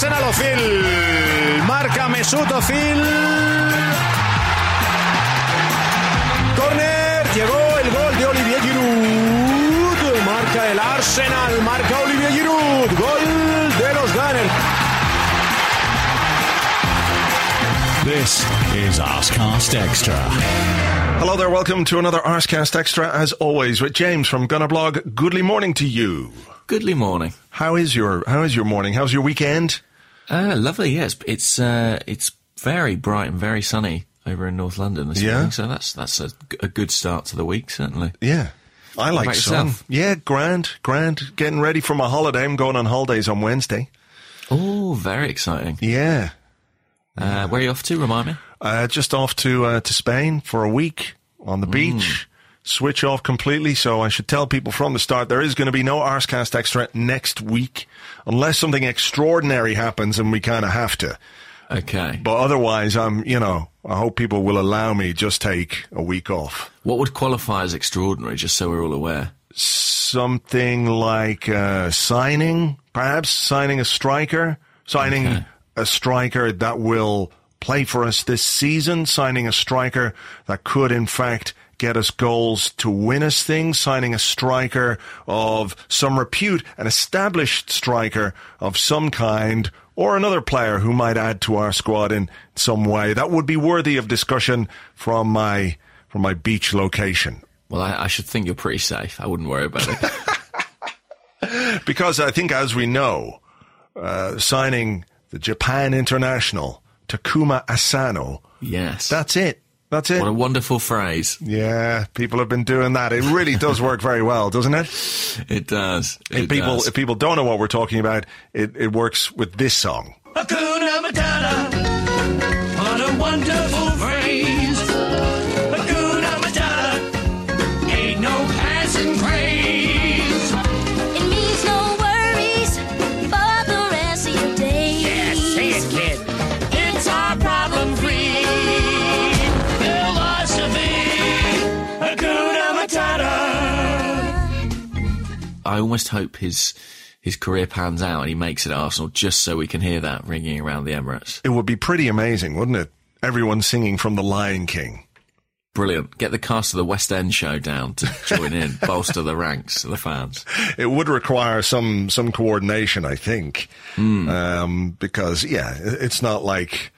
El gol del Ozil. Marca Mesut Ozil. Corner, llegó el gol de Olivier Giroud. Marca el Arsenal, marca Olivier Giroud. Gol de los Gunners. This is Arsecast Extra. Hello there, welcome to another Arsecast Extra, as always, with James from Gunnerblog. Goodly morning to you. Goodly morning. How is your How is your morning? How's your weekend? Uh, lovely, yes. It's uh, it's very bright and very sunny over in North London this Yeah? morning, so that's that's a, a good start to the week, certainly. Yeah, I like sun. yourself? Yeah, grand, grand. Getting ready for my holiday. I'm going on holidays on Wednesday. Oh, very exciting. Yeah, Uh, where are you off to? Remind me. uh, just off to uh, to Spain for a week on the beach. Switch off completely. So I should tell people from the start there is going to be no Arsecast Extra next week, unless something extraordinary happens and we kind of have to. Okay. But otherwise, I'm, you know, I hope people will allow me just take a week off. What would qualify as extraordinary, just so we're all aware? Something like uh, signing, perhaps signing a striker, signing Okay. a striker that will play for us this season, signing a striker that could, in fact, get us goals to win us things, signing a striker of some repute, an established striker of some kind, or another player who might add to our squad in some way. That would be worthy of discussion from my from my beach location. Well, I, I should think you're pretty safe. I wouldn't worry about it. Because I think, as we know, uh, signing the Japan international Takuma Asano, yes. that's it. That's it. what a wonderful phrase. yeah, people have been doing that. It really does work very well, doesn't it? It does. It If people, does. if people don't know what we're talking about, it, it works with this song. Hakuna Matata. What a wonderful I almost hope his his career pans out and he makes it at Arsenal just so we can hear that ringing around the Emirates. It would be pretty amazing, wouldn't it? Everyone singing from The Lion King. Brilliant. Get the cast of the West End show down to join in, bolster the ranks of the fans. It would require some some coordination, I think, um, because yeah, it's not like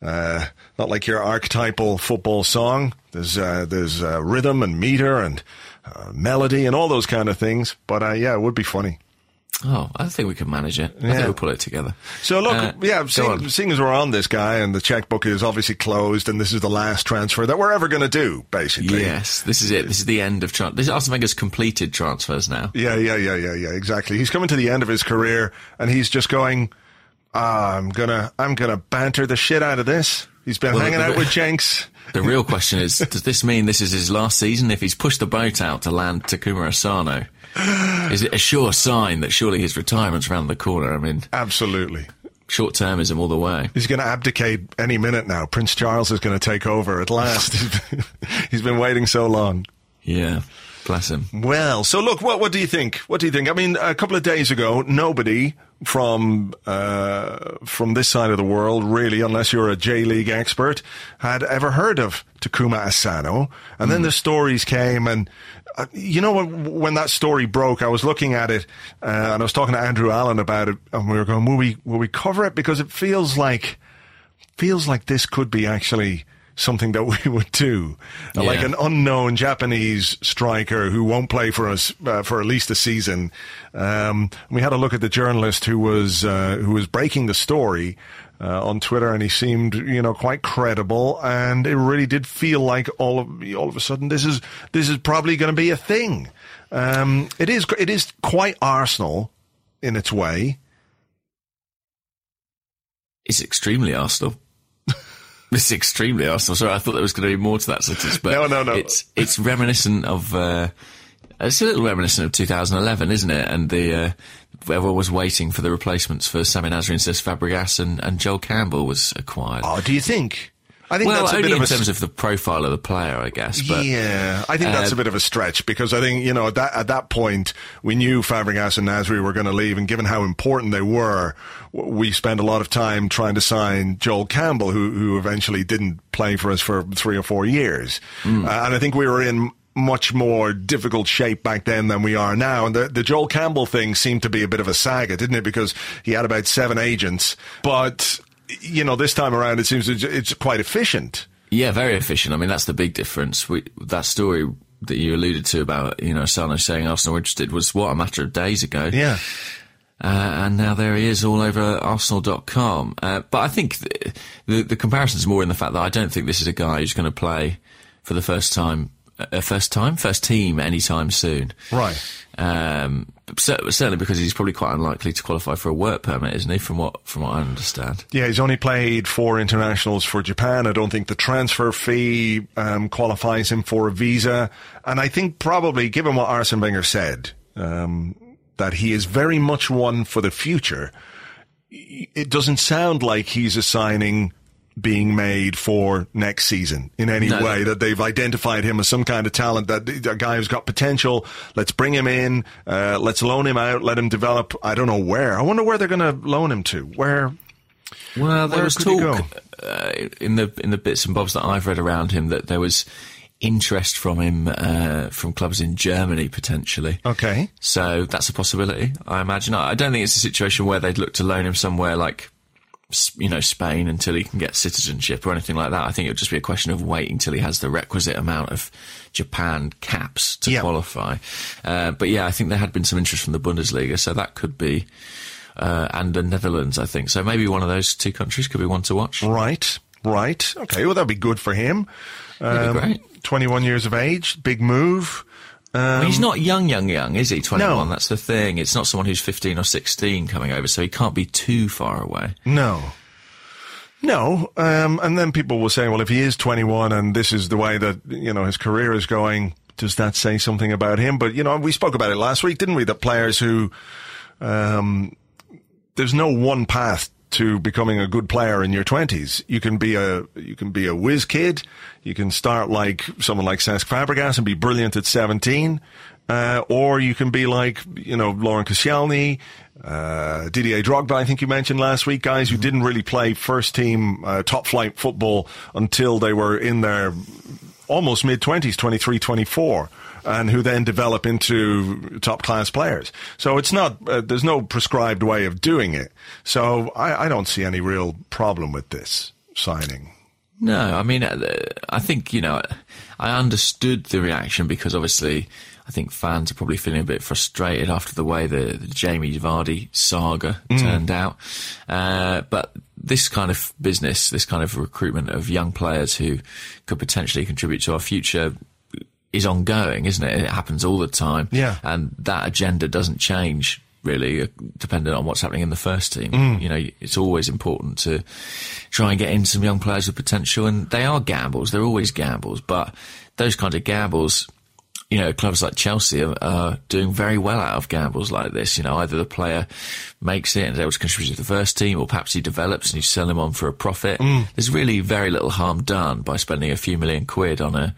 uh, not like your archetypal football song. There's uh, there's uh, rhythm and meter and uh, melody and all those kind of things. But uh, yeah, it would be funny. Oh, I think we can manage it. I Yeah. think we'll pull it together. So look, Uh, yeah, seeing, on. seeing as we're on this guy and the checkbook is obviously closed, and this is the last transfer that we're ever going to do, basically. Yes, this is it. This is the end of trans. This is Arsene Wenger's completed transfers now. Yeah, yeah, yeah, yeah, yeah, exactly. He's coming to the end of his career and he's just going, ah, I'm gonna, I'm gonna banter the shit out of this. He's been Well, hanging out with Jenks. The real question is, does this mean this is his last season? If he's pushed the boat out to land Takuma Asano, is it a sure sign that surely his retirement's around the corner? I mean, Absolutely. short termism all the way. He's going to abdicate any minute now. Prince Charles is going to take over at last. he's been waiting so long. Yeah, bless him. Well, so look, what what do you think? What do you think? I mean, a couple of days ago, nobody from uh, from this side of the world, really, unless you're a J League expert, had ever heard of Takuma Asano. And then the stories came, and uh, you know when when that story broke, I was looking at it, uh, and I was talking to Andrew Allen about it, and we were going, "Will we will we cover it?" Because it feels like feels like this could be actually something that we would do. Uh, Like an unknown Japanese striker who won't play for us uh, for at least a season. Um, we had a look at the journalist who was uh, who was breaking the story. uh, on Twitter, and he seemed, you know, quite credible. And it really did feel like all of all of a sudden this is this is probably going to be a thing. Um, it is it is quite Arsenal in its way. It's extremely Arsenal. It's extremely Arsenal. Sorry, I thought there was going to be more to that sentence, but No, no, no. It's it's reminiscent of. Uh, it's a little reminiscent of 2011, isn't it? And the uh, everyone was waiting for the replacements for Samir Nasri and Cesc Fabregas, and, and Joel Campbell was acquired. Oh, do you think? I think well, that's a only bit of in a terms of the profile of the player, I guess. But yeah, I think that's uh, a bit of a stretch because I think you know at that at that point we knew Fabregas and Nasri were going to leave, and given how important they were, we spent a lot of time trying to sign Joel Campbell, who who eventually didn't play for us for three or four years, Hmm. uh, and I think we were in much more difficult shape back then than we are now. And the, the Joel Campbell thing seemed to be a bit of a saga, didn't it? Because he had about seven agents, but you know this time around it seems it's, quite efficient. Yeah, very efficient. I mean, that's the big difference. We, that story that you alluded to about, you know, Sano saying Arsenal were interested was what a matter of days ago. Yeah. Uh, and now there he is all over Arsenal.com. Uh, but I think the, the, the comparison's more in the fact that I don't think this is a guy who's going to play for the first time, uh, first time, first team anytime soon. Right. Um, certainly because he's probably quite unlikely to qualify for a work permit, isn't he? From what from what I understand. Yeah, he's only played four internationals for Japan. I don't think the transfer fee um, qualifies him for a visa. And I think probably, given what Arsene Wenger said, um, that he is very much one for the future, it doesn't sound like he's assigning signing being made for next season in any No. way that they've identified him as some kind of talent that a guy who's got potential let's bring him in uh, let's loan him out let him develop i don't know where i wonder where they're going to loan him to where Well, there Where was talk uh, in the in the bits and bobs that I've read around him that there was interest from him uh, from clubs in Germany potentially. okay So that's a possibility, I imagine. I don't think it's a situation where they'd look to loan him somewhere like, you know, Spain until he can get citizenship or anything like that. I think it would just be a question of waiting till he has the requisite amount of Japan caps to Yeah. qualify. Uh, but yeah, I think there had been some interest from the Bundesliga, so that could be, uh, and the Netherlands, I think. So maybe one of those two countries could be one to watch. right right okay well that'd be good for him great. 21 years of age big move Well, he's not young, young, young, is he? 21. No. That's the thing. It's not someone who's 15 or 16 coming over, so he can't be too far away. No. No. Um, and then people will say, well, if he is 21 and this is the way that, you know, his career is going, does that say something about him? But, you know, we spoke about it last week, didn't we? That players who, um, there's no one path to becoming a good player in your 20s. You can be a, you can be a whiz kid. You can start like someone like Cesc Fabregas and be brilliant at 17. Uh, or you can be like, you know, Laurent Koscielny, uh, Didier Drogba, I think you mentioned last week, guys who didn't really play first team, uh, top flight football until they were in their almost mid 20s, 23, 24, and who then develop into top class players. So it's not, uh, there's no prescribed way of doing it. So I, I don't see any real problem with this signing. No, I mean, uh, I think, you know, I understood the reaction because obviously I think fans are probably feeling a bit frustrated after the way the, the Jamie Vardy saga turned out. Uh, but this kind of business, this kind of recruitment of young players who could potentially contribute to our future is ongoing, isn't it? It happens all the time. Yeah. And that agenda doesn't change really, uh, depending on what's happening in the first team. Mm. You know, it's always important to try and get in some young players with potential, and they are gambles. They're always gambles, but those kind of gambles, you know, clubs like Chelsea are, are doing very well out of gambles like this. You know, either the player makes it and is able to contribute to the first team, or perhaps he develops and you sell him on for a profit. There's really very little harm done by spending a few million quid on a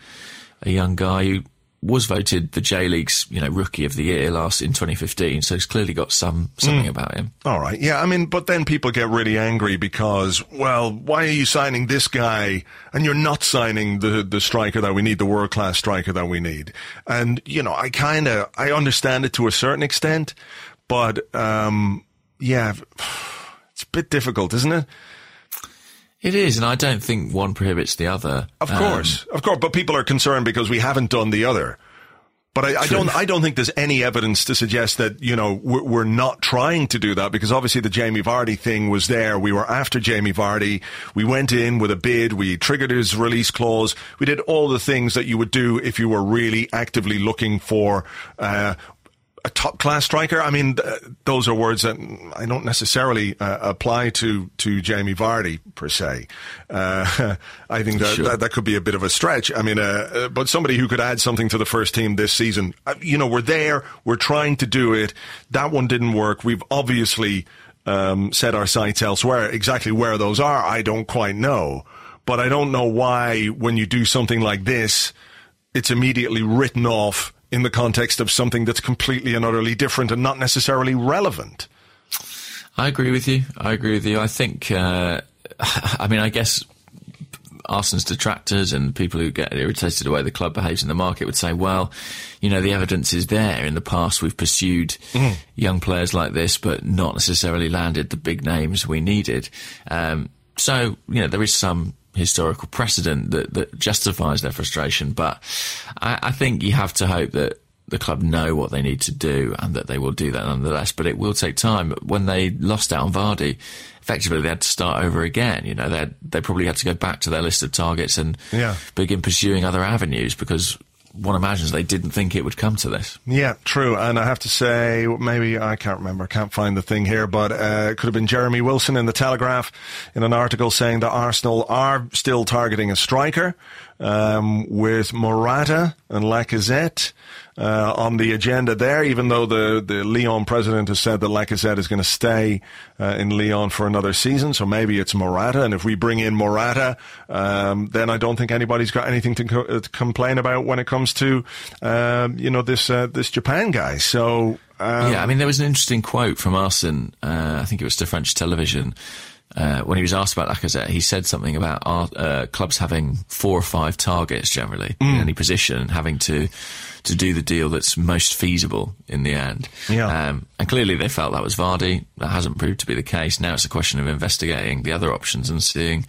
a young guy who was voted the J League's, you know, rookie of the year last in 2015. So he's clearly got some something about him. All right. Yeah. I mean, but then people get really angry because, well, why are you signing this guy and you're not signing the, the striker that we need, the world class striker that we need? And, you know, I kind of, I understand it to a certain extent, but, um, yeah, it's a bit difficult, isn't it? It is, and I don't think one prohibits the other. Of Um, course. Of course. But people are concerned because we haven't done the other. But I, I don't, I don't think there's any evidence to suggest that, you know, we're, we're not trying to do that because obviously the Jamie Vardy thing was there. We were after Jamie Vardy. We went in with a bid. We triggered his release clause. We did all the things that you would do if you were really actively looking for, uh, a top class striker. I mean, th- those are words that I don't necessarily uh, apply to to Jamie Vardy per se. Uh, I think that, Sure. that that could be a bit of a stretch. I mean, uh, uh, but somebody who could add something to the first team this season. Uh, you know, we're there. We're trying to do it. That one didn't work. We've obviously um, set our sights elsewhere. Exactly where those are, I don't quite know. But I don't know why when you do something like this it's immediately written off in the context of something that's completely and utterly different and not necessarily relevant. I agree with you. I agree with you. I think, uh, I mean, I guess Arsenal's detractors and people who get irritated the way the club behaves in the market would say, well, you know, the evidence is there. In the past, we've pursued young players like this, but not necessarily landed the big names we needed. Um, so, you know, there is some historical precedent that, that justifies their frustration, but I, I think you have to hope that the club know what they need to do and that they will do that nonetheless. But it will take time. When they lost out on Vardy, effectively they had to start over again. You know, they had, they probably had to go back to their list of targets and Yeah. begin pursuing other avenues because one imagines they didn't think it would come to this. Yeah, true. And I have to say, maybe I can't remember, I can't find the thing here, but uh, it could have been Jeremy Wilson in the Telegraph in an article saying that Arsenal are still targeting a striker um, with Morata and Lacazette. Uh, on the agenda there, even though the, the Lyon president has said that Lacazette is going to stay uh, in Lyon for another season, so maybe it's Morata. And if we bring in Morata, um, then I don't think anybody's got anything to, co- uh, to complain about when it comes to, um, you know, this uh, this Japan guy. So um, yeah, I mean, there was an interesting quote from Arsene, uh, I think it was to French television, uh, when he was asked about Lacazette. He said something about our, uh, clubs having four or five targets generally in any position having to to do the deal that's most feasible in the end. Yeah. Um, and clearly they felt that was Vardy. That hasn't proved to be the case. Now it's a question of investigating the other options and seeing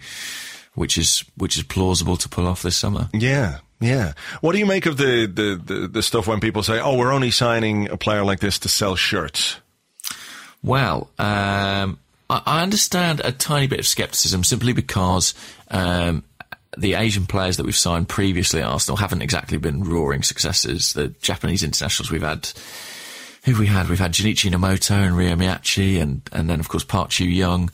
which is which is plausible to pull off this summer. Yeah, yeah. What do you make of the, the, the, the stuff when people say, "Oh, we're only signing a player like this to sell shirts"? Well, um, I, understand a tiny bit of scepticism simply because um, the Asian players that we've signed previously at Arsenal haven't exactly been roaring successes. The Japanese internationals we've had, who we had? We've had Junichi Inamoto and Ryo Miyaichi, and and then of course Park Chu Young.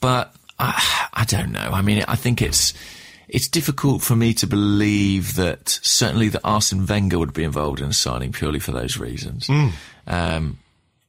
But I, I don't know. I mean, I think it's it's difficult for me to believe that certainly that Arsene Wenger would be involved in signing purely for those reasons. Um,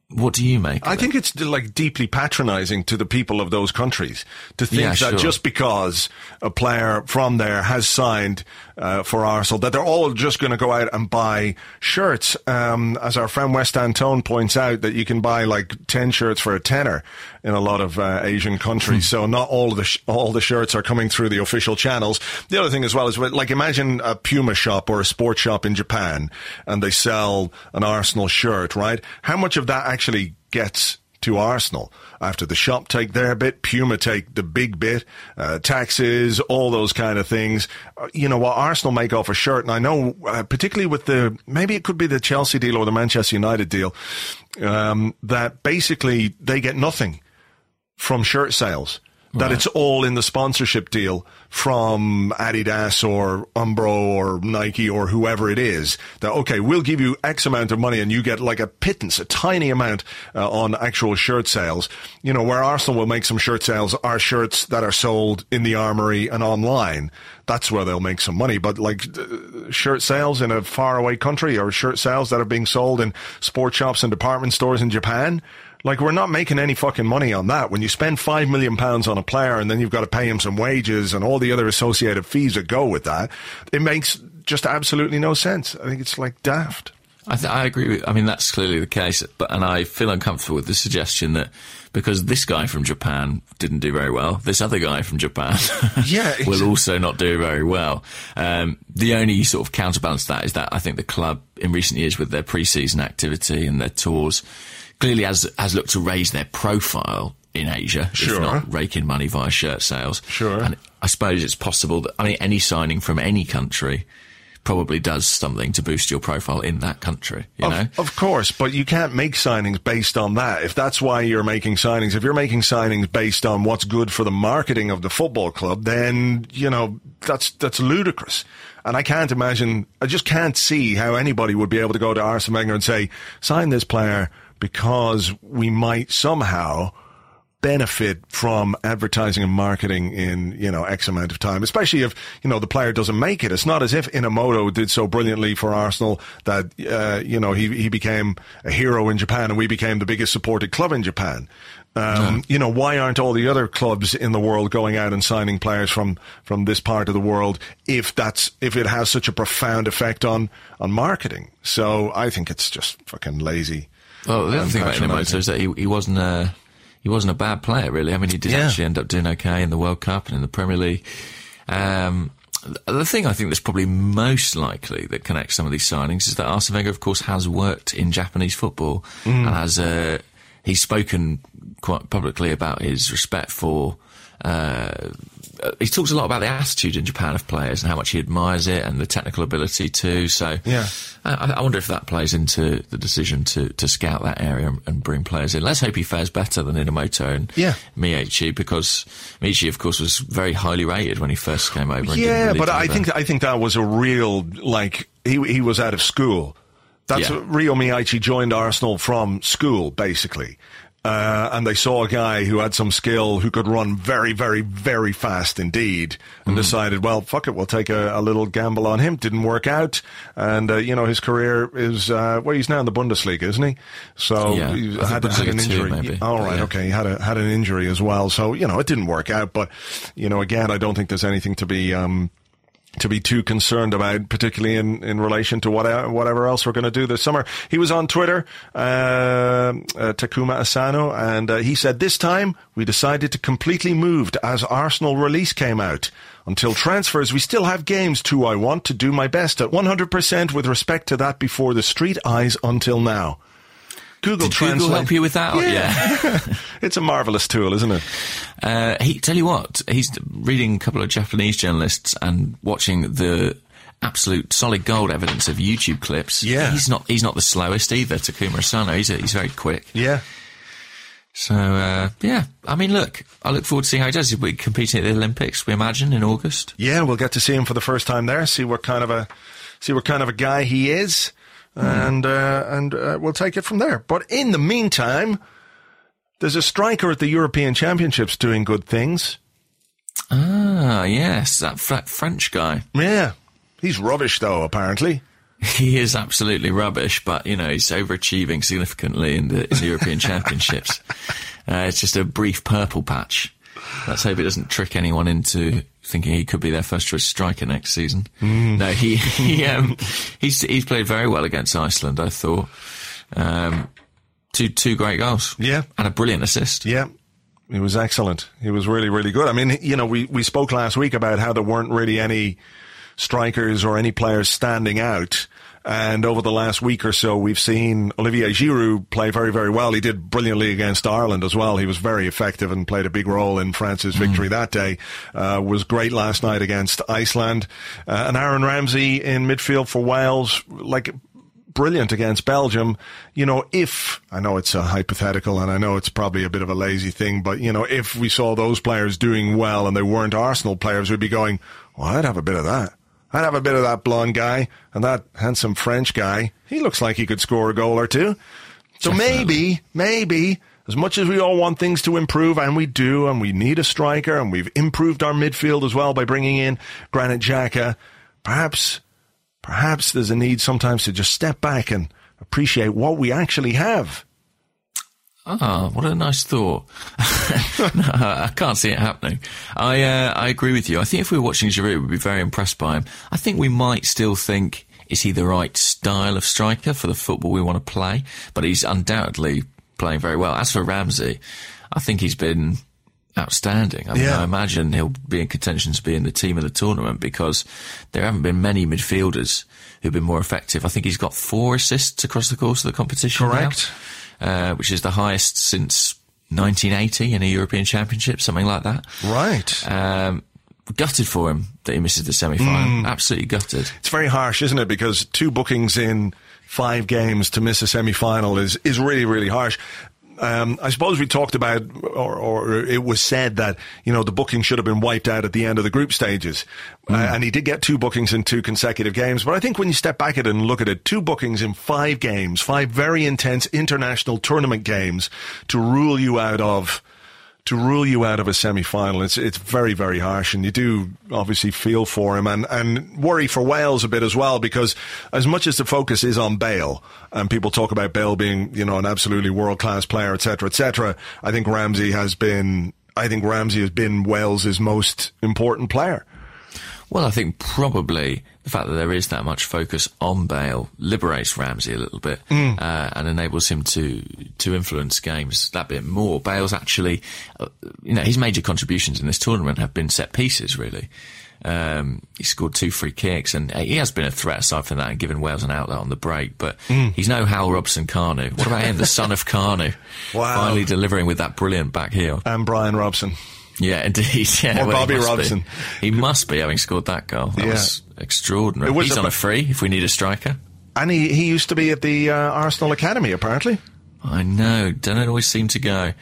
what do you make? I it? think it's like deeply patronizing to the people of those countries to think Yeah, that sure. just because a player from there has signed uh, for Arsenal, that they're all just going to go out and buy shirts. Um, as our friend West Antone points out, that you can buy like ten shirts for a tenner in a lot of uh, Asian countries. so not all of the sh- all the shirts are coming through the official channels. The other thing as well is like imagine a Puma shop or a sports shop in Japan, and they sell an Arsenal shirt, right? How much of that actually gets to Arsenal after the shop take their bit, Puma take the big bit, uh, taxes, all those kind of things. Uh, you know what Arsenal make off a shirt, and I know uh, particularly with the maybe it could be the Chelsea deal or the Manchester United deal um, that basically they get nothing from shirt sales. That it's all in the sponsorship deal from Adidas or Umbro or Nike or whoever it is. That okay, we'll give you X amount of money and you get like a pittance, a tiny amount uh, on actual shirt sales. You know, where Arsenal will make some shirt sales are shirts that are sold in the armory and online. That's where they'll make some money. But like uh, shirt sales in a faraway country or shirt sales that are being sold in sports shops and department stores in Japan. Like we're not making any fucking money on that. When you spend five million pounds on a player and then you've got to pay him some wages and all the other associated fees that go with that, it makes just absolutely no sense. I think it's like daft. I, th- I agree with. I mean, that's clearly the case, but and I feel uncomfortable with the suggestion that because this guy from Japan didn't do very well, this other guy from Japan, Yeah, will also not do very well. Um, the only sort of counterbalance to that is that I think the club in recent years with their pre-season activity and their tours clearly has has looked to raise their profile in Asia, Sure. if not rake in money via shirt sales. Sure. and I suppose it's possible that I mean any signing from any country probably does something to boost your profile in that country. You know, Of, of course, but you can't make signings based on that. If that's why you're making signings, if you're making signings based on what's good for the marketing of the football club, then, you know, that's, that's ludicrous. And I can't imagine, I just can't see how anybody would be able to go to Arsene Wenger and say, sign this player because we might somehow benefit from advertising and marketing in, you know, X amount of time, especially if, you know, the player doesn't make it. It's not as if Inamoto did so brilliantly for Arsenal that, uh, you know, he, he became a hero in Japan and we became the biggest supported club in Japan. Um, you know, why aren't all the other clubs in the world going out and signing players from, from this part of the world if that's, if it has such a profound effect on, on marketing? So I think it's just fucking lazy. Well, the other and thing about. Inamoto is that he, he wasn't a he wasn't a bad player, really. I mean, he did Yeah. actually end up doing okay in the World Cup and in the Premier League. Um, the thing I think that's probably most likely that connects some of these signings is that Arsene Wenger, of course, has worked in Japanese football Mm. and has uh, he's spoken quite publicly about his respect for. Uh, he talks a lot about the attitude in Japan of players and how much he admires it and the technical ability too. So, Yeah. I, I wonder if that plays into the decision to, to scout that area and, and bring players in. Let's hope he fares better than Inamoto and Yeah. Miyaichi because Miyaichi, of course, was very highly rated when he first came over. and Yeah, really but I think I think that was a real like he he was out of school. That's Yeah. Ryo Miyaichi joined Arsenal from school, basically. Uh, and they saw a guy who had some skill, who could run very, very, very fast indeed, and decided, well, fuck it, we'll take a, a little gamble on him. Didn't work out, and uh, you know his career is uh, well, he's now in the Bundesliga, isn't he? So Yeah, he had, had an Bundesliga too, injury. All right, Yeah. okay, he had a had an injury as well. So you know it didn't work out, but you know again, I don't think there's anything to be. Um, to be too concerned about, particularly in, in relation to what, whatever else we're going to do this summer. He was on Twitter, uh, uh, Takuma Asano, and uh, he said, this time we decided to completely move as Arsenal release came out. Until transfers, we still have games too. I want to do my best at 100% with respect to that before the street eyes until now. Google Did Translate. Google help you with that? Yeah. it's a marvelous tool, isn't it? Uh, he tell you what, he's reading a couple of Japanese journalists and watching the absolute solid gold evidence of YouTube clips. Yeah. he's not he's not the slowest either. Takuma Asano, he's he's very quick. Yeah. So uh, yeah, I mean, look, I look forward to seeing how he does. He'll be competing at the Olympics, we imagine, in August. Yeah, we'll get to see him for the first time there. See what kind of a see what kind of a guy he is, and uh, and uh, we'll take it from there. But in the meantime, there's a striker at the European Championships doing good things. Ah, yes, that fr- French guy. Yeah, he's rubbish though. Apparently, He is absolutely rubbish, but you know he's overachieving significantly in the, in the European Championships. Uh, it's just a brief purple patch. Let's hope it doesn't trick anyone into thinking he could be their first choice striker next season. No, he he um, he's he's played very well against Iceland. I thought um, two two great goals. Yeah. and a brilliant assist. yeah. He was excellent. He was really, really good. I mean, you know, we, we spoke last week about how there weren't really any strikers or any players standing out. And over the last week or so, we've seen Olivier Giroud play very, very well. He did brilliantly against Ireland as well. He was very effective and played a big role in France's victory that day. Uh, was great last night against Iceland. Uh, and Aaron Ramsey in midfield for Wales, like brilliant against Belgium. You know, if I know it's a hypothetical and I know it's probably a bit of a lazy thing, but you know, if we saw those players doing well and they weren't Arsenal players, we'd be going, well, I'd have a bit of that. I'd have a bit of that blonde guy and that handsome French guy. He looks like he could score a goal or two. So maybe, maybe, as much as we all want things to improve, and we do, and we need a striker, and we've improved our midfield as well by bringing in Granit Xhaka, perhaps perhaps there's a need sometimes to just step back and appreciate what we actually have. Ah, what a nice thought. no, I can't see it happening. I uh, I agree with you. I think if we were watching Giroud, we'd be very impressed by him. I think we might still think, is he the right style of striker for the football we want to play? But he's undoubtedly playing very well. As for Ramsey, I think he's been outstanding. I mean, Yeah. I imagine he'll be in contention to be in the team of the tournament because there haven't been many midfielders who've been more effective. I think he's got four assists across the course of the competition. now Correct. Uh, which is the highest since 1980 in a European Championship, something like that. Right. Um, gutted for him that he misses the semi final. Absolutely gutted. It's very harsh, isn't it? Because two bookings in five games to miss a semi-final is is really really harsh. Um, I suppose we talked about, or, or it was said that you know the booking should have been wiped out at the end of the group stages, uh, and he did get two bookings in two consecutive games. But I think when you step back at it and look at it, two bookings in five games, five very intense international tournament games, to rule you out of to rule you out of a semi-final, it's it's very very harsh, and you do obviously feel for him and and worry for Wales a bit as well because as much as the focus is on Bale and people talk about Bale being you know an absolutely world class player, etc. etc. I think Ramsey has been. I think Ramsey has been Wales's most important player. Well, I think probably the fact that there is that much focus on Bale liberates Ramsey a little bit uh, and enables him to to influence games that bit more. Bale's actually, uh, you know, his major contributions in this tournament have been set pieces, really. Um, he scored two free kicks, and he has been a threat aside from that, and given Wales an outlet on the break. But he's no Hal Robson Kanu. What about him, the son of Kanu? Wow. Finally delivering with that brilliant back heel. And Brian Robson. Yeah, indeed. Yeah, Or well, he Bobby be. Robson. He must be having scored that goal. That Yeah. was extraordinary. Was He's a- on a free if we need a striker. And he, he used to be at the uh, Arsenal Academy, apparently. I know. Don't it always seem to go.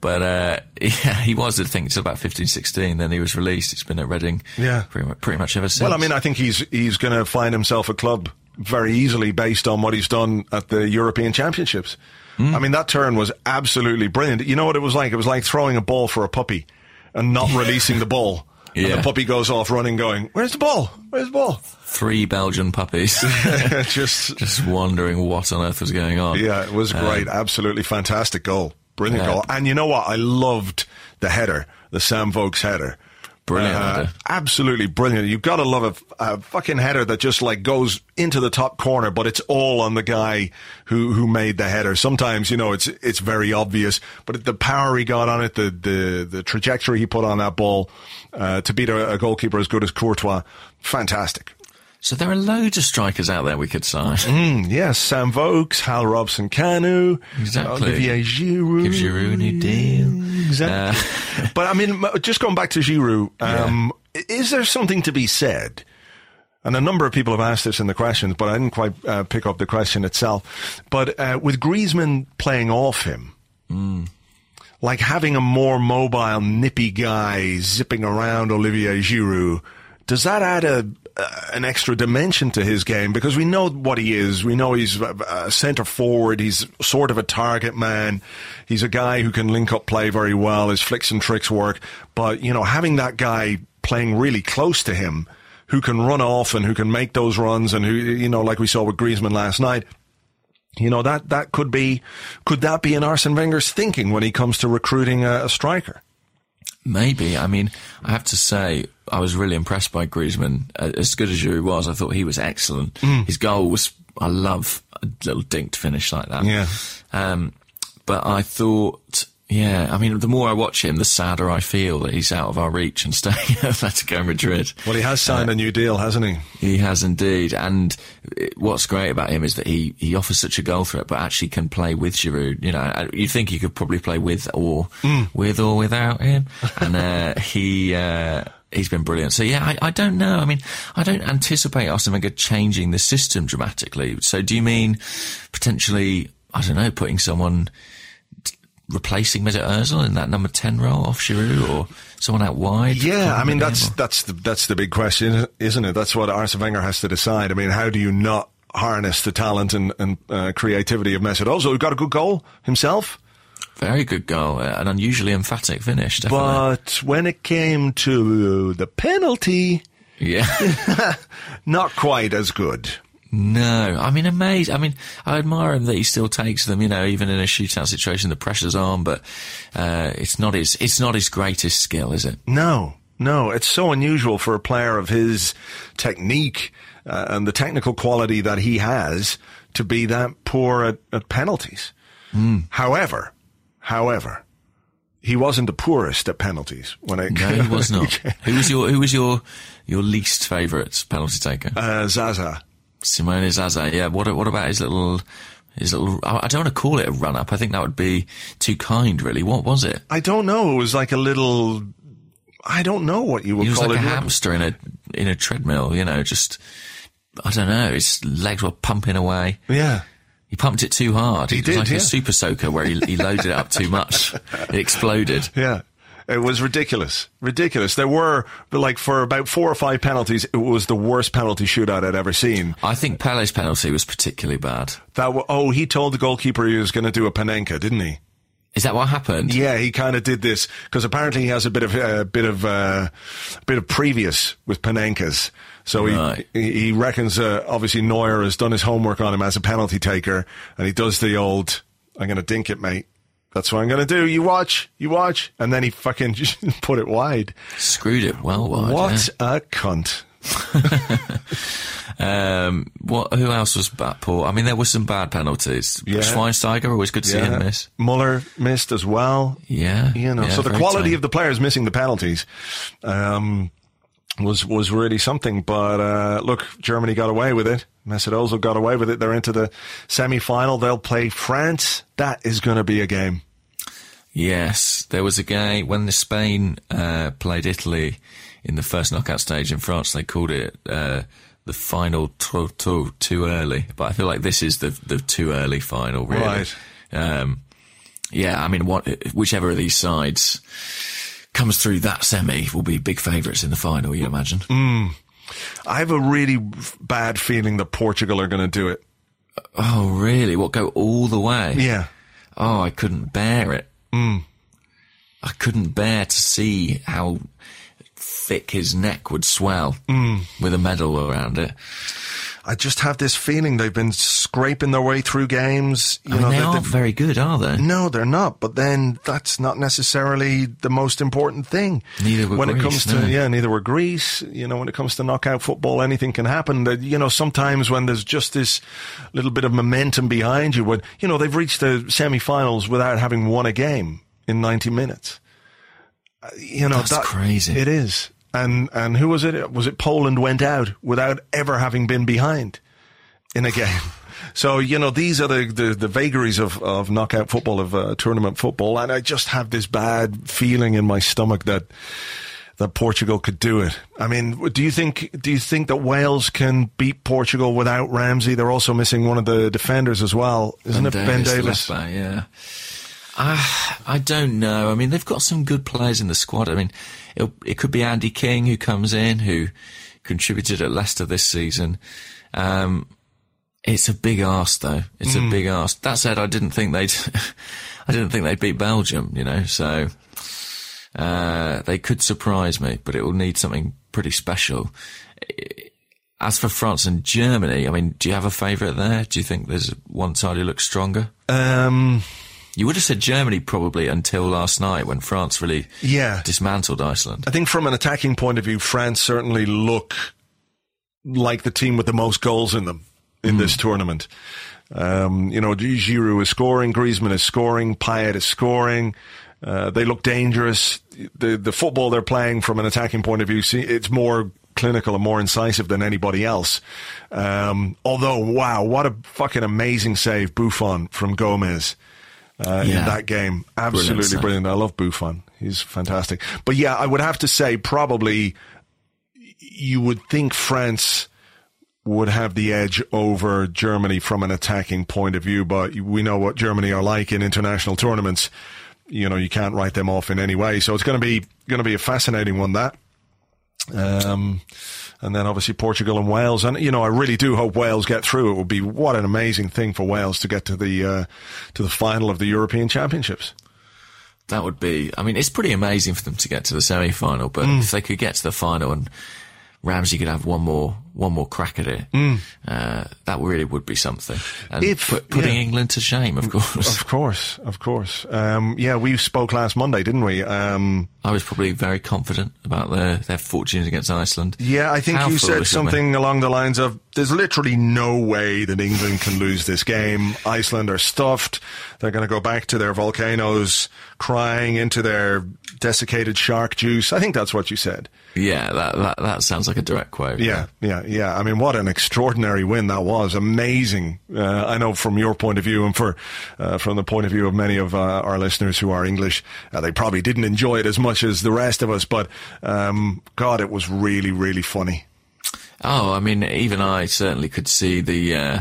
But uh, yeah, he was, I think, until about 15, 16. Then he was released. He's been at Reading Yeah. pretty, much, pretty much ever since. Well, I mean, I think he's he's going to find himself a club very easily based on what he's done at the European Championships. Hmm. I mean, that turn was absolutely brilliant. You know what it was like? It was like throwing a ball for a puppy and not releasing the ball. And Yeah. the puppy goes off running, going, "Where's the ball? Where's the ball?" Three Belgian puppies Just just wondering what on earth was going on. yeah, it was um, great. Absolutely fantastic goal. Brilliant Yeah. goal. And you know what? I loved the header, the Sam Vokes header. Brilliant Uh. Absolutely brilliant. You've got to love a, a fucking header that just like goes into the top corner, but it's all on the guy who, who made the header. Sometimes, you know, it's, it's very obvious, but the power he got on it, the, the, the trajectory he put on that ball, uh, to beat a, a goalkeeper as good as Courtois, fantastic. So there are loads of strikers out there we could sign. Mm, yes, Sam Vokes, Hal Robson Kanu, Exactly. Olivier Giroud. Give Giroud a new deal. Exactly. but I mean, just going back to Giroud, um, i- is there something to be said? And a number of people have asked this in the questions, but I didn't quite uh, pick up the question itself. But uh, with Griezmann playing off him, like having a more mobile, nippy guy zipping around Olivier Giroud, does that add a uh, Uh, an extra dimension to his game? Because we know what he is. We know he's a, a centre forward. He's sort of a target man. He's a guy who can link up play very well. His flicks and tricks work. But you know, having that guy playing really close to him, who can run off and who can make those runs, and who you know, like we saw with Griezmann last night. You know that that could be could that be in Arsene Wenger's thinking when he comes to recruiting a, a striker? Maybe. I mean, I have to say, I was really impressed by Griezmann. As good as Giroud was, I thought he was excellent. Mm. His goal was, I love a little dinked finish like that. Yeah. Um, but I thought, yeah, I mean, the more I watch him, the sadder I feel that he's out of our reach and staying at Atletico Madrid. Well, he has signed a new deal, hasn't he? He has indeed, and it- what's great about him is that he, he offers such a goal threat, but actually can play with Giroud. You know, you think he could probably play with or with or without him, and uh, he uh, he's been brilliant. So yeah, I, I don't know. I mean, I don't anticipate Arsene Wenger changing the system dramatically. So do you mean potentially? I don't know, putting someone replacing Mesut Ozil in that number ten role off Giroud or someone out wide? Yeah, I mean that's or- that's the that's the big question, isn't it? That's what Arsene Wenger has to decide. I mean, how do you not harness the talent and, and uh, creativity of Mesut Ozil? Who got a good goal himself, very good goal, uh, an unusually emphatic finish. Definitely. but when it came to the penalty, Yeah. not quite as good. No. I mean, amazing. I mean, I admire him that he still takes them, you know, even in a shootout situation, the pressure's on, but, uh, it's not his, it's not his greatest skill, is it? No, no, it's so unusual for a player of his technique uh, and the technical quality that he has to be that poor at, at penalties. However, however, he wasn't the poorest at penalties when it No, he was not. who was your, who was your, your least favourite penalty taker? uh, Zaza. Simone Zaza. Yeah. What, what about his little, his little, I don't want to call it a run up. I think that would be too kind, really. What was it? I don't know. It was like a little I don't know what you would He was call like a it. hamster in a in a treadmill. You know, just I don't know. His legs were pumping away. Yeah. He pumped it too hard. He it was did, like yeah. a super soaker where he, he loaded it up too much. It exploded. Yeah. It was ridiculous. Ridiculous. There were, like, for about four or five penalties, it was the worst penalty shootout I'd ever seen. I think Pellè's penalty was particularly bad. That, w- oh, he told the goalkeeper he was going to do a Panenka, didn't he? Is that what happened? Yeah, he kind of did this because apparently he has a bit of a bit of uh, bit of previous with Panenkas. So he Right. he he reckons uh, obviously Neuer has done his homework on him as a penalty taker, and he does the old "I'm going to dink it, mate." That's what I'm going to do. You watch, you watch, and then he fucking put it wide. Screwed it well wide. what a cunt! Um, what? Who else was bad? Poor. I mean, there were some bad penalties. Yeah. Schweinsteiger always good to see him miss. Muller missed as well. Yeah. you know. yeah, so the quality tight. of the players missing the penalties um, was was really something. But uh, look, Germany got away with it. Mesut Ozil got away with it. They're into the semi final. They'll play France. That is going to be a game. Yes, there was a game when the Spain uh, played Italy in the first knockout stage in France. They called it uh, the final trop tôt, too early. But I feel like this is the the too early final, really. Right. Um, yeah, I mean, what, whichever of these sides comes through that semi will be big favourites in the final. You imagine? Mm. I have a really bad feeling that Portugal are going to do it. Oh, really? What go all the way? Yeah. Oh, I couldn't bear it. Mm. I couldn't bear to see how thick his neck would swell Mm. with a medal around it. I just have this feeling they've been scraping their way through games. You I mean, know, they they- aren't very good, are they? No, they're not. But then that's not necessarily the most important thing. Neither were when it Greece, comes to no. yeah, neither were Greece. You know, when it comes to knockout football, anything can happen. That you know, sometimes when there's just this little bit of momentum behind you, when you know they've reached the semi-finals without having won a game in 90 minutes. Uh, You know, That's that, crazy. It is. And and who was it? Was it Poland went out without ever having been behind in a game? So you know these are the, the, the vagaries of, of knockout football of uh, tournament football, and I just have this bad feeling in my stomach that that Portugal could do it. I mean, do you think do you think that Wales can beat Portugal without Ramsey? They're also missing one of the defenders as well, isn't it? Ben Davies. back, yeah. Uh, I don't know. I mean, they've got some good players in the squad. I mean, it, it could be Andy King who comes in, who contributed at Leicester this season. Um, it's a big ask, though. It's Mm. a big ask. That said, I didn't think they'd, I didn't think they'd beat Belgium. You know, so uh, they could surprise me, but it will need something pretty special. As for France and Germany, I mean, do you have a favourite there? Do you think there's one side who looks stronger? Um, You would have said Germany probably until last night when France really yeah, dismantled Iceland. I think from an attacking point of view, France certainly look like the team with the most goals in them in this tournament. Um, you know, Giroud is scoring, Griezmann is scoring, Payet is scoring. Uh, they look dangerous. The the football they're playing from an attacking point of view, see, it's more clinical and more incisive than anybody else. Um, although, wow, what a fucking amazing save Buffon from Gomez uh, in that game. Absolutely save. brilliant. I love Buffon. He's fantastic. But yeah, I would have to say probably you would think France would have the edge over Germany from an attacking point of view, but we know what Germany are like in international tournaments. You know, you can't write them off in any way. So it's going to be going to be a fascinating one that. Um, and then obviously Portugal and Wales, and you know I really do hope Wales get through. It would be what an amazing thing for Wales to get to the uh, to the final of the European Championships. That would be, I mean, it's pretty amazing for them to get to the semi final, but Mm. if they could get to the final and Ramsey could have one more, one more crack at it, uh, that really would be something. And Mm. If- put, putting yeah. England to shame, of course. Of course, of course. Um, yeah, we spoke last Monday, didn't we? Um, I was probably very confident about their, their fortunes against Iceland. Yeah, I think How you said something along the lines of there's literally no way that England can lose this game. Iceland are stuffed. They're going to go back to their volcanoes crying into their desiccated shark juice. I think that's what you said. Yeah, that, that, that sounds like a direct quote. Yeah, yeah. Yeah, yeah. I mean, what an extraordinary win that was. Amazing. Uh, I know from your point of view and for uh, from the point of view of many of uh, our listeners who are English, uh, they probably didn't enjoy it as much as the rest of us. But um, God, it was really, really funny. Oh, I mean, even I certainly could see the uh,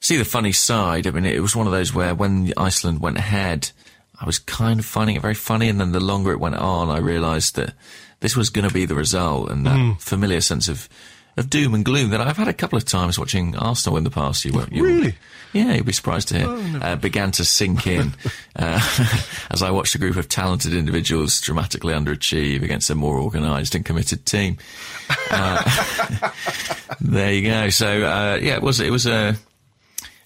see the funny side. I mean, it was one of those where when Iceland went ahead, I was kind of finding it very funny, and then the longer it went on, I realised that this was going to be the result, and that familiar sense of of doom and gloom that I've had a couple of times watching Arsenal in the past. You won't you Really? Yeah, you'd be surprised to hear. Oh uh, began to sink in uh, as I watched a group of talented individuals dramatically underachieve against a more organised and committed team. Uh, there you go. So uh, yeah, it was it was a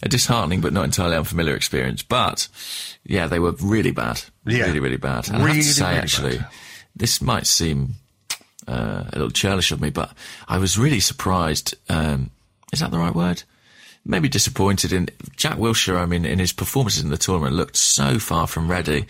a disheartening but not entirely unfamiliar experience. But yeah, they were really bad. Yeah. Really, really bad. And I have to say, really actually, bad. this might seem uh, a little churlish of me, but I was really surprised. Um, is that the right word? Maybe disappointed in Jack Wilshere. I mean, in his performances in the tournament, looked so far from ready.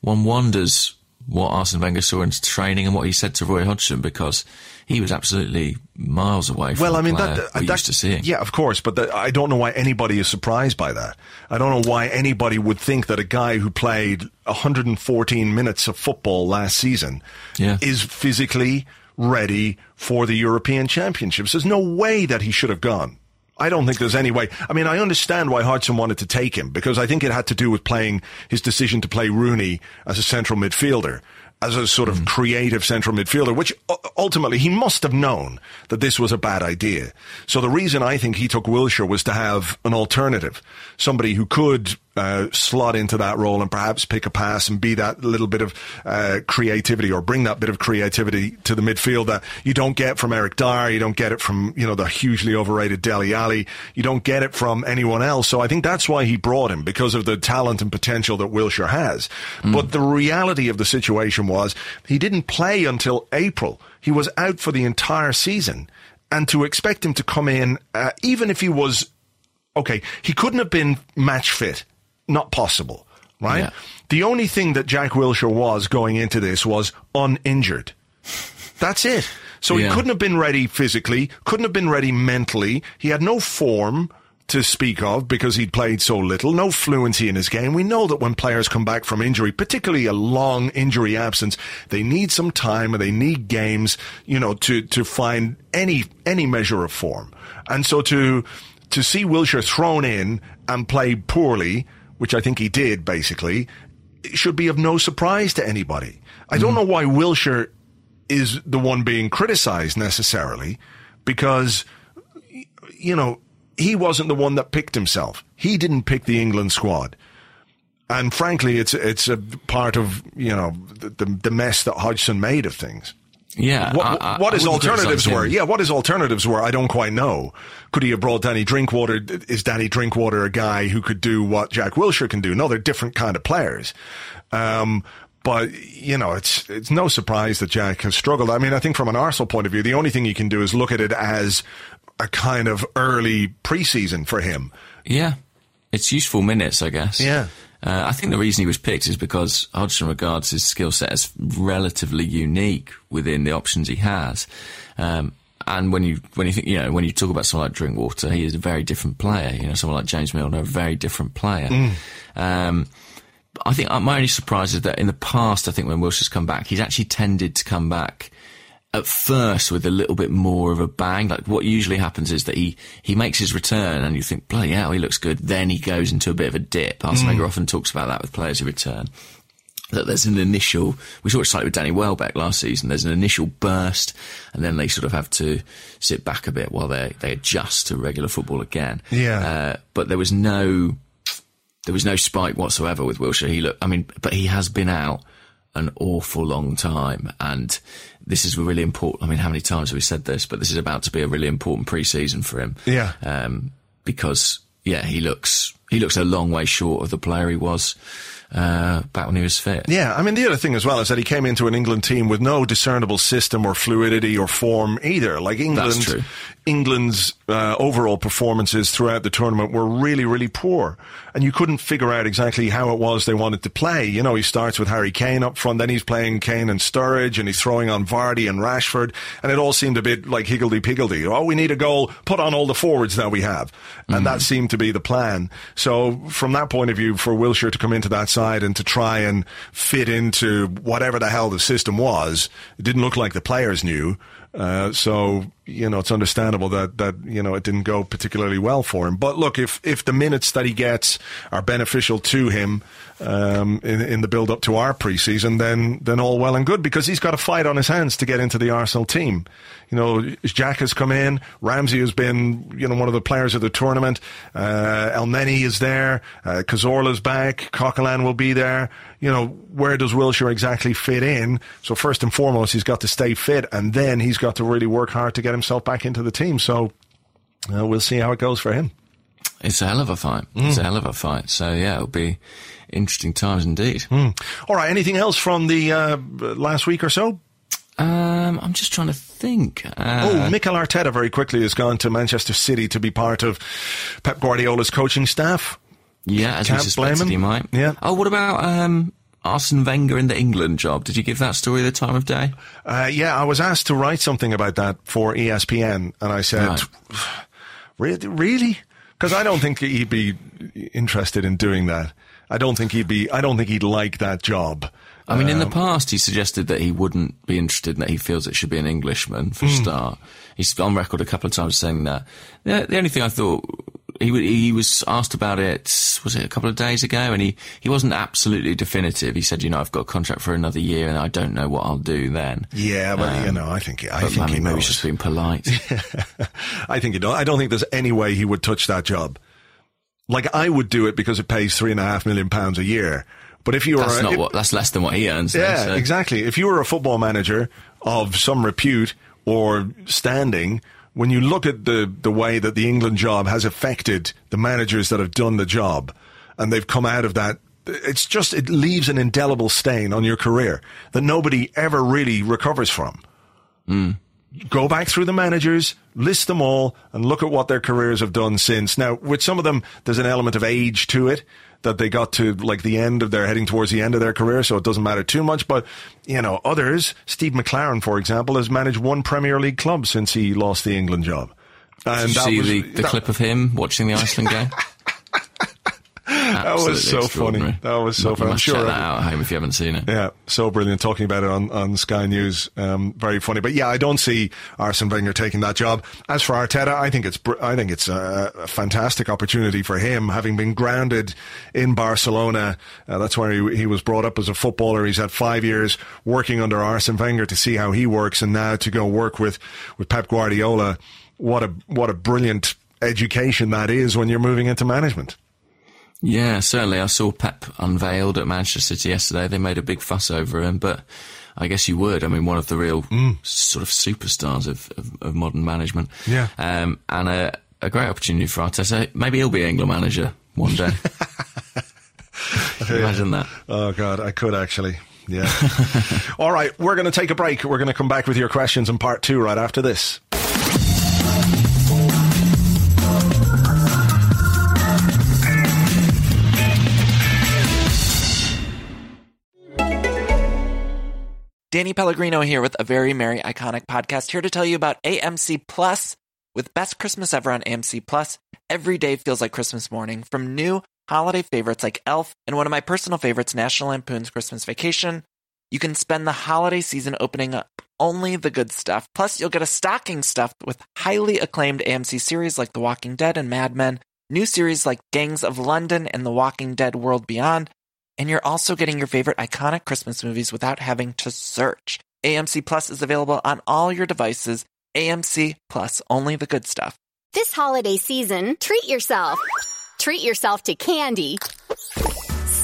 One wonders what Arsene Wenger saw in training and what he said to Roy Hodgson because he was absolutely miles away from Well, I mean, that, that used to seeing. Yeah, of course, but that I don't know why anybody is surprised by that. I don't know why anybody would think that a guy who played 114 minutes of football last season Yeah. is physically ready for the European Championships. There's no way that he should have gone. I don't think there's any way. I mean, I understand why Hodgson wanted to take him because I think it had to do with playing his decision to play Rooney as a central midfielder, as a sort of hmm. creative central midfielder, which ultimately he must have known that this was a bad idea. So the reason I think he took Wilshere was to have an alternative, somebody who could uh, slot into that role and perhaps pick a pass and be that little bit of uh, creativity or bring that bit of creativity to the midfield that you don't get from Eric Dier, you don't get it from you know the hugely overrated Dele Alli, you don't get it from anyone else. So I think that's why he brought him because of the talent and potential that Wilshere has. But the reality of the situation was he didn't play until April. He was out for the entire season, and to expect him to come in, uh, even if he was okay, he couldn't have been match fit. Not possible, right? Yeah. The only thing that Jack Wilshere was going into this was uninjured. That's it. So he couldn't have been ready physically, couldn't have been ready mentally. He had no form to speak of because he'd played so little, no fluency in his game. We know that when players come back from injury, particularly a long injury absence, they need some time and they need games, you know, to, to find any, any measure of form. And so to, to see Wilshere thrown in and play poorly, which I think he did basically, should be of no surprise to anybody. I don't hmm. know why Wilshere is the one being criticized necessarily because, you know, he wasn't the one that picked himself. He didn't pick the England squad. And frankly, it's, it's a part of, you know, the, the, the mess that Hodgson made of things. Yeah. What, I- I- what his alternatives were? Yeah, what his alternatives were, I don't quite know. Could he have brought Danny Drinkwater? Is Danny Drinkwater a guy who could do what Jack Wilshere can do? No, they're different kind of players. Um, but you know, it's it's no surprise that Jack has struggled. I mean, I think from an Arsenal point of view, the only thing you can do is look at it as a kind of early preseason for him. Yeah, it's useful minutes, I guess. Yeah. Uh, I think the reason he was picked is because Hodgson regards his skill set as relatively unique within the options he has. Um, and when you when you think you know when you talk about someone like Drinkwater, he is a very different player. You know, someone like James Milner, a very different player. Um, I think uh, my only surprise is that in the past, I think when Wilshere's come back, he's actually tended to come back at first with a little bit more of a bang. Like what usually happens is that he, he makes his return and you think, bloody hell, he looks good. Then he goes into a bit of a dip. Arsene Wenger often talks about that with players who return. That there's an initial, we saw it slightly with Danny Welbeck last season. There's an initial burst and then they sort of have to sit back a bit while they, they adjust to regular football again. Yeah. Uh, but there was no, there was no spike whatsoever with Wilshere. He looked, I mean, but he has been out an awful long time, and this is really important. I mean, how many times have we said this? But this is about to be a really important pre-season for him. Yeah. Um, because yeah, he looks he looks a long way short of the player he was uh, back when he was fit. Yeah, I mean, the other thing as well is that he came into an England team with no discernible system or fluidity or form either. Like England, That's true. England's uh, overall performances throughout the tournament were really, really poor. And you couldn't figure out exactly how it was they wanted to play. You know, he starts with Harry Kane up front, then he's playing Kane and Sturridge, and he's throwing on Vardy and Rashford, and it all seemed a bit like higgledy-piggledy. Oh, we need a goal, put on all the forwards that we have. And that seemed to be the plan. So from that point of view, for Wilshere to come into that side and to try and fit into whatever the hell the system was, it didn't look like the players knew. Uh, so you know it's understandable that that you know it didn't go particularly well for him. But look, if if the minutes that he gets are beneficial to him um, in, in the build up to our preseason, then then all well and good because he's got a fight on his hands to get into the Arsenal team. You know, Jack has come in. Ramsey has been you know one of the players of the tournament. Uh, Elneny is there. Uh, Cazorla's back. Coquelin will be there. You know, where does Wilshere exactly fit in? So first and foremost, he's got to stay fit, and then he's got to really work hard to get himself back into the team. So uh, we'll see how it goes for him. It's a hell of a fight. It's a hell of a fight. So yeah, it'll be interesting times indeed. All right. Anything else from the uh, last week or so? Um, I'm just trying to think. Uh, oh, Mikel Arteta very quickly has gone to Manchester City to be part of Pep Guardiola's coaching staff. yeah, as we can't suspected blame him. he might. Yeah. Oh, what about um, Arsene Wenger in the England job? Did you give that story the time of day? Uh, yeah, I was asked to write something about that for ESPN, and I said, Right. "Really, really?" Because I don't think he'd be interested in doing that. I don't think he'd be. I don't think he'd like that job. I mean, in Um, the past, he suggested that he wouldn't be interested and that he feels it should be an Englishman for a Hmm. start. He's on record a couple of times saying that. The, the only thing I thought he he was asked about it was it a couple of days ago, and he he wasn't absolutely definitive. He said, you know, I've got a contract for another year, and I don't know what I'll do then. Yeah, but you know, I think I Um, think he maybe knows. he's just being polite. I think he don't. I don't think there's any way he would touch that job. Like I would do it because it pays three and a half million pounds a year. But if you were, That's not if- what. That's less than what he earns. though, Yeah, so- exactly. If you were a football manager of some repute or standing, when you look at the, the way that the England job has affected the managers that have done the job and they've come out of that, it's just, it leaves an indelible stain on your career that nobody ever really recovers from. Hmm. Go back through the managers, list them all, and look at what their careers have done since. Now, with some of them, there's an element of age to it that they got to like the end of their heading towards the end of their career, so it doesn't matter too much. But you know, others, Steve McClaren, for example, has managed one Premier League club since he lost the England job. And Did you see was, the, the that- clip of him watching the Iceland game? That was so funny. That was so You funny. I'm sure check that out at home if you haven't seen it. Yeah, so brilliant talking about it on, on Sky News. Um, very funny. But yeah, I don't see Arsene Wenger taking that job. As for Arteta, I think it's I think it's a, a fantastic opportunity for him, having been grounded in Barcelona. Uh, that's where he, he was brought up as a footballer. He's had five years working under Arsene Wenger to see how he works, and now to go work with with Pep Guardiola. What a what a brilliant education that is when you're moving into management. Yeah, certainly. I saw Pep unveiled at Manchester City yesterday. They made a big fuss over him, but I guess you would. I mean, one of the real Mm. sort of superstars of, of, of modern management. Yeah. Um, and a, a great opportunity for Arteta. Maybe he'll be England manager one day. Imagine that. Oh God, I could actually. Yeah. All right, we're going to take a break. We're going to come back with your questions in part two right after this. Danny Pellegrino here with a very merry iconic podcast here to tell you about AMC Plus. With best Christmas ever on AMC Plus, every day feels like Christmas morning. From new holiday favorites like Elf and one of my personal favorites, National Lampoon's Christmas Vacation, you can spend the holiday season opening up only the good stuff. Plus, you'll get a stocking stuffed with highly acclaimed AMC series like The Walking Dead and Mad Men, new series like Gangs of London and The Walking Dead World Beyond, and you're also getting your favorite iconic Christmas movies without having to search. AMC Plus is available on all your devices. AMC Plus, only the good stuff. This holiday season, treat yourself. Treat yourself to candy.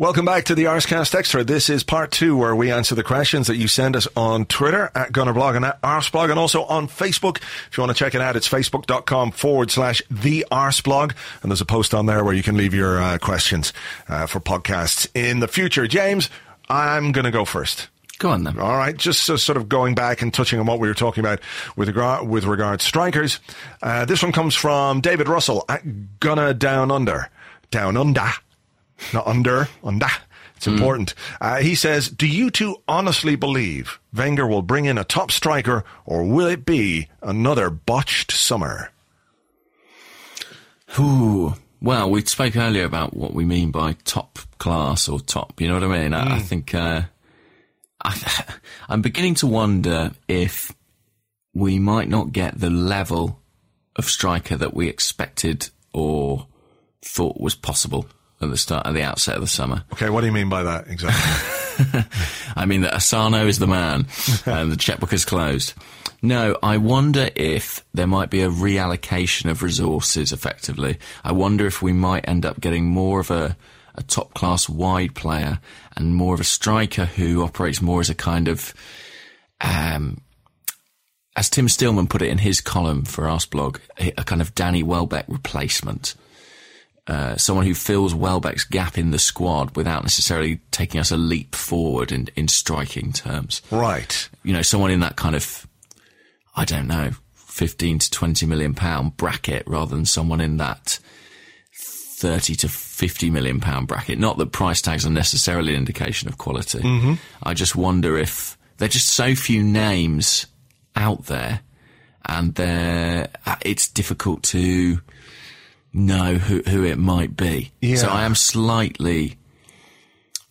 Welcome back to the Arsecast Extra. This is part two where we answer the questions that you send us on Twitter at Gunnerblog and at Arseblog and also on Facebook. If you want to check it out, it's facebook.com forward slash the Arseblog. And there's a post on there where you can leave your uh, questions uh, for podcasts in the future. James, I'm going to go first. Go on then. All right, just uh, sort of going back and touching on what we were talking about with regard with regard strikers. Uh, this one comes from David Russell at Gunna Down Under, Down Under, not under, under. It's important. Uh, he says, "Do you two honestly believe Wenger will bring in a top striker, or will it be another botched summer?" Ooh. Well, we spoke earlier about what we mean by top class or top. You know what I mean? I, I think uh, I, I'm beginning to wonder if we might not get the level of striker that we expected or thought was possible at the start, at the outset of the summer. Okay, what do you mean by that exactly? I mean that Asano is the man and the checkbook is closed. No, I wonder if there might be a reallocation of resources effectively. I wonder if we might end up getting more of a, a top class wide player and more of a striker who operates more as a kind of, um, as Tim Stillman put it in his column for Arseblog, a, a kind of Danny Welbeck replacement. Uh, someone who fills Welbeck's gap in the squad without necessarily taking us a leap forward in, in striking terms. right. You know, someone in that kind of, I don't know, 15 to 20 million pound bracket rather than someone in that 30 to 50 million pound bracket. Not that price tags are necessarily an indication of quality. I just wonder if there are just so few names out there and there, it's difficult to know who, who it might be. Yeah. So I am slightly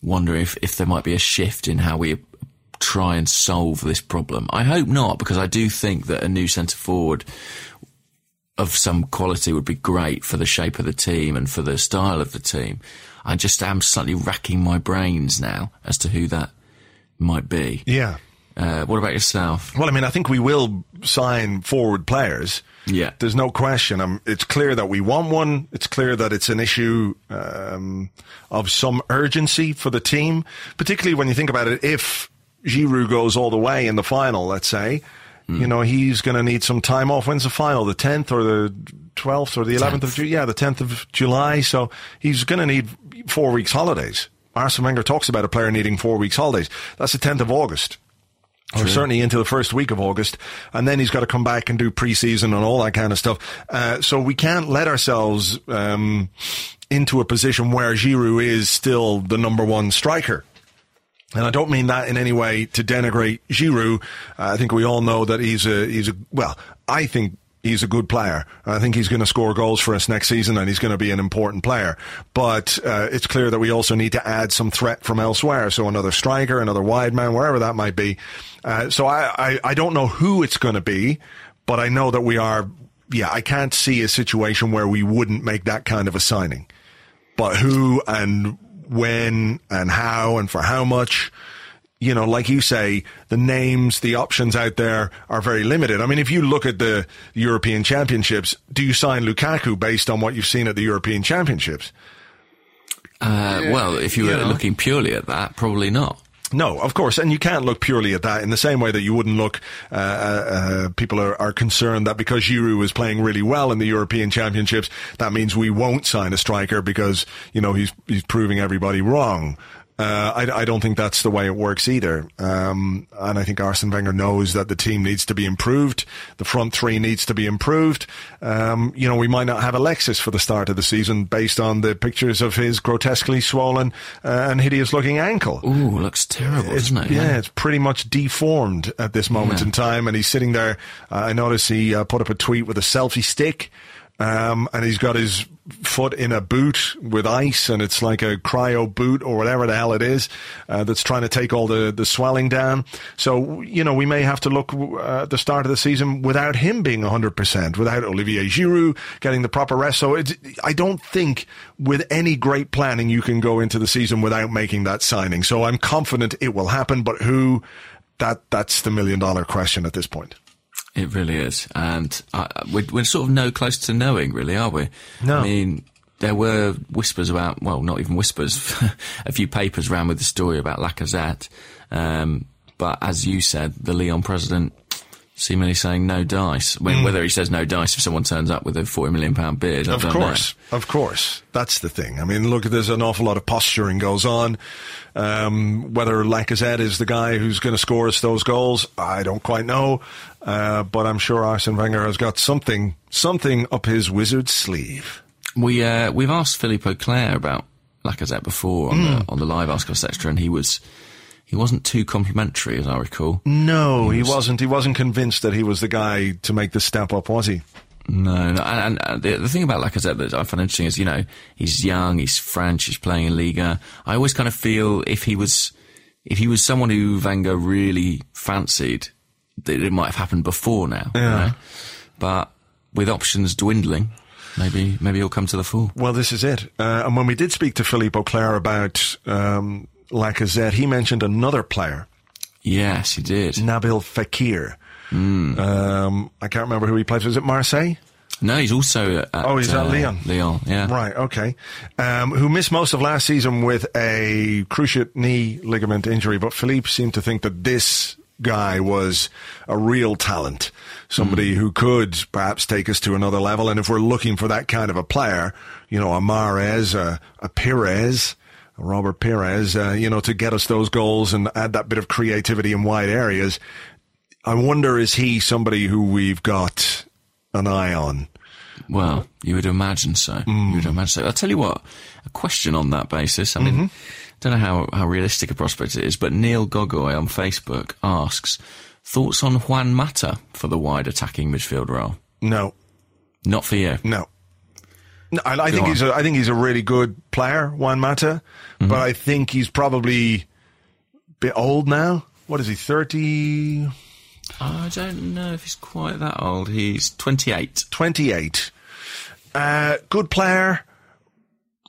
wondering if, if there might be a shift in how we try and solve this problem. I hope not, because I do think that a new centre forward of some quality would be great for the shape of the team and for the style of the team. I just am slightly racking my brains now as to who that might be. Yeah. Uh, what about yourself? Well, I mean, I think we will sign forward players. Yeah. There's no question. Um, it's clear that we want one. It's clear that it's an issue um, of some urgency for the team, particularly when you think about it. If Giroud goes all the way in the final, let's say, you know, he's going to need some time off. When's the final? The 10th or the 12th or the 11th of 10th. June? Yeah, the 10th of July. So he's going to need four weeks holidays. Arsene Wenger talks about a player needing four weeks holidays. That's the 10th of August or certainly into the first week of August, and then he's got to come back and do preseason and all that kind of stuff. Uh, so we can't let ourselves um, into a position where Giroud is still the number one striker. And I don't mean that in any way to denigrate Giroud. Uh, I think we all know that he's a he's a well. I think he's a good player. I think he's going to score goals for us next season, and he's going to be an important player. But uh, it's clear that we also need to add some threat from elsewhere. So another striker, another wide man, wherever that might be. Uh, so I, I I don't know who it's going to be, but I know that we are. Yeah, I can't see a situation where we wouldn't make that kind of a signing. But who and when and how and for how much, you know, like you say, the names, the options out there are very limited. I mean, if you look at the European Championships, do you sign Lukaku based on what you've seen at the European Championships? Uh, well, if you you were know. looking purely at that, probably not. No, of course, and you can't look purely at that in the same way that you wouldn't look. Uh, uh, uh, people are, are concerned that because Giroud is playing really well in the European Championships, that means we won't sign a striker because you know he's he's proving everybody wrong. Uh, I, I don't think that's the way it works either. Um, and I think Arsene Wenger knows that the team needs to be improved. The front three needs to be improved. Um, you know, we might not have Alexis for the start of the season based on the pictures of his grotesquely swollen uh, and hideous looking ankle. Ooh, looks terrible, It's, doesn't it? yeah, it's pretty much deformed at this moment Yeah. in time, and he's sitting there. Uh, I noticed he uh, put up a tweet with a selfie stick. Um, and he's got his foot in a boot with ice, and it's like a cryo boot or whatever the hell it is uh, that's trying to take all the, the swelling down. So, you know, we may have to look uh, at the start of the season without him being 100%, without Olivier Giroud getting the proper rest. So I don't think with any great planning you can go into the season without making that signing. So I'm confident it will happen, but who? That that's the million dollar question at this point. It really is, and uh, we're, we're sort of no close to knowing, really, are we? No. I mean, there were whispers about, well, not even whispers, a few papers ran with the story about Lacazette, um, but as you said, the Leon president seemingly saying no dice. When, Whether he says no dice if someone turns up with a forty million pound beard, I Of course, of course. That's the thing. I mean, look, there's an awful lot of posturing goes on. Um, whether Lacazette is the guy who's going to score us those goals, I don't quite know. Uh, but I'm sure Arsene Wenger has got something, something up his wizard sleeve. We uh, we've asked Philippe Auclair about Lacazette before on the on the live Arsecast Extra, and he was he wasn't too complimentary, as I recall. No, he, was- wasn't. He wasn't convinced that he was the guy to make the step up, was he? No, no, and, and uh, the, the thing about Lacazette that I find interesting is, you know, he's young, he's French, he's playing in Liga. I always kind of feel if he was, if he was someone who Wenger really fancied, that it might have happened before now. you Yeah. know? But with options dwindling, maybe maybe he'll come to the fore. Well, this is it. Uh, and when we did speak to Philippe Auclair about um, Lacazette, he mentioned another player, Yes, he did. Nabil Fekir. Hmm. Um, I can't remember who he plays. Was it Marseille? No, he's also at, Oh, he's at uh, Lyon. Lyon, yeah. Right, okay. Um, who missed most of last season with a cruciate knee ligament injury, but Philippe seemed to think that this guy was a real talent, somebody who could perhaps take us to another level. And if we're looking for that kind of a player, you know, a Mahrez, a, a Pires, Robert Pires, uh, you know, to get us those goals and add that bit of creativity in wide areas. I wonder, is he somebody who we've got an eye on? Well, you would imagine so. You would imagine so. I'll tell you what, a question on that basis. I mean, don't know how, how realistic a prospect it is, but Neil Gogoy on Facebook asks, thoughts on Juan Mata for the wide attacking midfield role? No, Not for you. No. No, I, I think on. he's a, I think he's a really good player, Juan Mata, Mm-hmm. but I think he's probably a bit old now. What is he, 30, I don't know if he's quite that old. He's 28. 28? Uh, good player,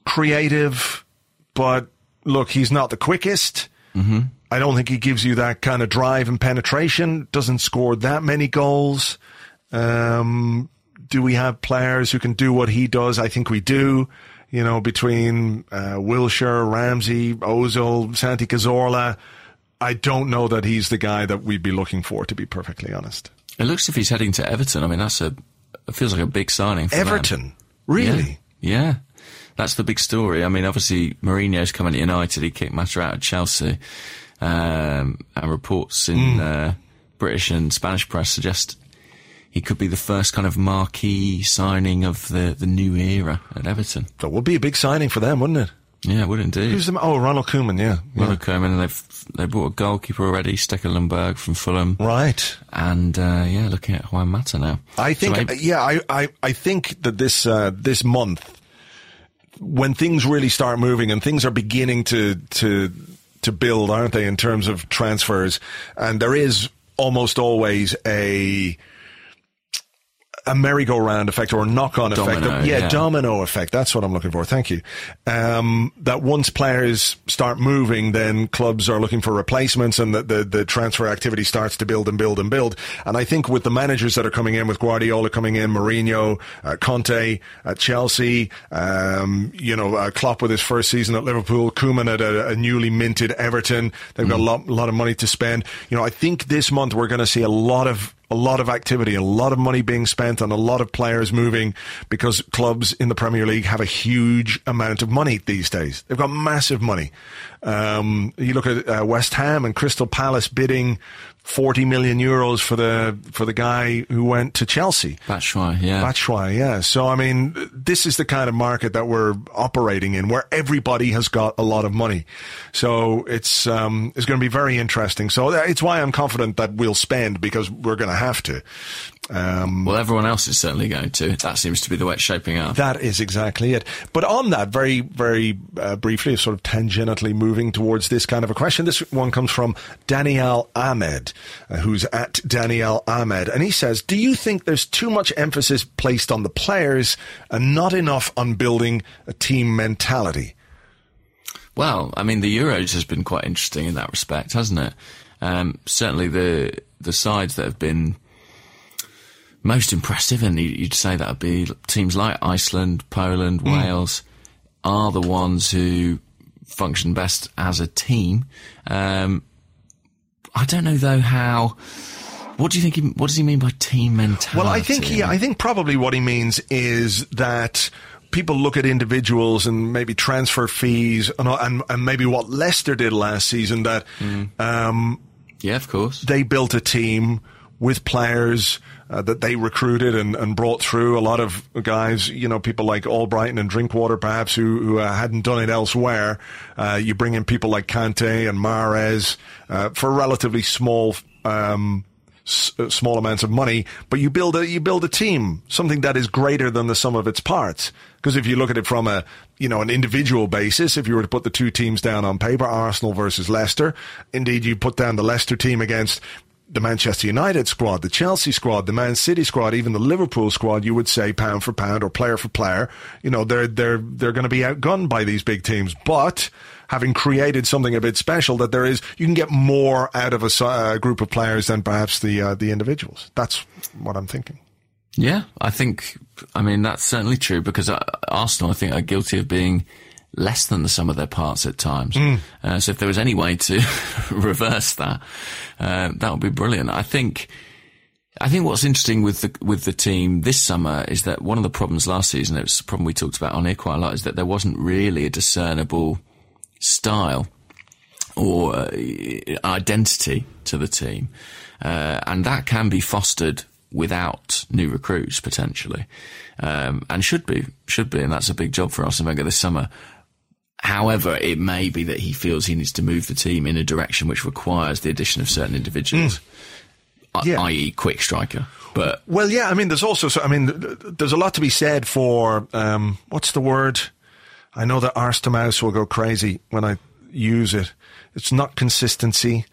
creative, but look, he's not the quickest. Mm-hmm. I don't think he gives you that kind of drive and penetration. Doesn't score that many goals. Um, do we have players who can do what he does? I think we do. You know, between uh, Wilshire, Ramsey, Ozil, Santi Cazorla, I don't know that he's the guy that we'd be looking for, to be perfectly honest. It looks as if he's heading to Everton. I mean, that's a, it feels like a big signing for them. Everton, really? Yeah. yeah. That's the big story. I mean, obviously, Mourinho's coming to United. He kicked Mata out of Chelsea. Um, and reports in uh, British and Spanish press suggest he could be the first kind of marquee signing of the, the new era at Everton. That would be a big signing for them, wouldn't it? Yeah, would indeed. Who's the? Oh, Ronald Koeman. Yeah, yeah. Ronald Koeman, and they've they bought a goalkeeper already, Stekelenburg from Fulham, Right. and uh, yeah, looking at Juan Mata now. I So think, maybe- yeah, I, I, I think that this, uh, this month, when things really start moving and things are beginning to, to, to build, aren't they, in terms of transfers, and there is almost always a, a merry-go-round effect or a knock-on effect. Domino, yeah, yeah. domino effect. That's what I'm looking for. Thank you. Um, that once players start moving, then clubs are looking for replacements and the, the, the transfer activity starts to build and build and build. And I think with the managers that are coming in, with Guardiola coming in, Mourinho, uh, Conte at Chelsea, um, you know, uh, Klopp with his first season at Liverpool, Koeman at a, a newly minted Everton. They've got a lot, lot of money to spend. You know, I think this month we're going to see a lot of a lot of activity, a lot of money being spent on a lot of players moving because clubs in the Premier League have a huge amount of money these days. They've got massive money. Um, you look at uh, West Ham and Crystal Palace bidding 40 million euros for the, for the guy who went to Chelsea. Batshuayi, yeah. Batshuayi, yeah. So, I mean, this is the kind of market that we're operating in where everybody has got a lot of money. So it's, um, it's going to be very interesting. So it's why I'm confident that we'll spend because we're going to have to. Um, Well, everyone else is certainly going to. That seems to be the way it's shaping up. That is exactly it. But on that, very, very uh, briefly, sort of tangentially moving towards this kind of a question, this one comes from Daniel Ahmed, uh, who's at Daniel Ahmed. And he says, Do you think there's too much emphasis placed on the players and not enough on building a team mentality? Well, I mean, the Euros has been quite interesting in that respect, hasn't it? Um, certainly, the the sides that have been most impressive, and you- you'd say that would be teams like Iceland, Poland, Wales, are the ones who function best as a team. Um, I don't know though how. What do you think? He, what does he mean by team mentality? Well, I think yeah, I think probably what he means is that people look at individuals and maybe transfer fees and, and, and maybe what Leicester did last season that um, yeah, of course. they built a team with players uh, that they recruited and, and brought through a lot of guys, you know, people like Albrighton and Drinkwater, perhaps who, who uh, hadn't done it elsewhere. Uh, you bring in people like Kante and Mahrez uh, for relatively small. Um, s- uh, small amounts of money, but you build a you build a team, something that is greater than the sum of its parts. Because if you look at it from a you know an individual basis, if you were to put the two teams down on paper, Arsenal versus Leicester, indeed you put down the Leicester team against the Manchester United squad, the Chelsea squad, the Man City squad, even the Liverpool squad, you would say pound for pound or player for player, you know, they're they're they're going to be outgunned by these big teams. But having created something a bit special, that there is, you can get more out of a uh, group of players than perhaps the uh, the individuals. That's what I'm thinking. Yeah, I think. I mean, that's certainly true because uh, Arsenal, I think, are guilty of being less than the sum of their parts at times. Uh, so if there was any way to reverse that, uh, that would be brilliant. I think. I think what's interesting with the with the team this summer is that one of the problems last season, it was a problem we talked about on here quite a lot, is that there wasn't really a discernible style or uh, identity to the team, uh, and that can be fostered without new recruits potentially, um, and should be should be, and that's a big job for Arsene Wenger this summer. However, it may be that he feels he needs to move the team in a direction which requires the addition of certain individuals, i- Yeah. i.e., quick striker. But Well, yeah, I mean, there's also, so, I mean, th- th- there's a lot to be said for, um, what's the word? I know that arse to mouse will go crazy when I use it. It's not consistency.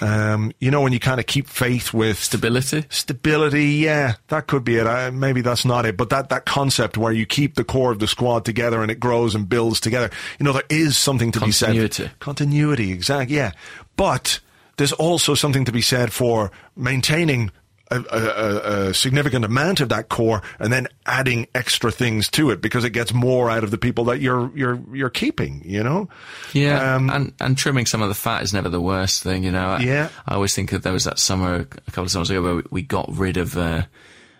Um, you know, when you kind of keep faith with stability. stability, yeah, that could be it. I, maybe that's not it, but that, that concept where you keep the core of the squad together and it grows and builds together. You know, there is something to be said. Continuity. Continuity, exactly, yeah. But there's also something to be said for maintaining a, a, a, significant amount of that core and then adding extra things to it because it gets more out of the people that you're you're you're keeping. You know, Yeah, Um, and and trimming some of the fat is never the worst thing, you know. I, Yeah. I always think that there was that summer a couple of summers ago where we, we got rid of uh,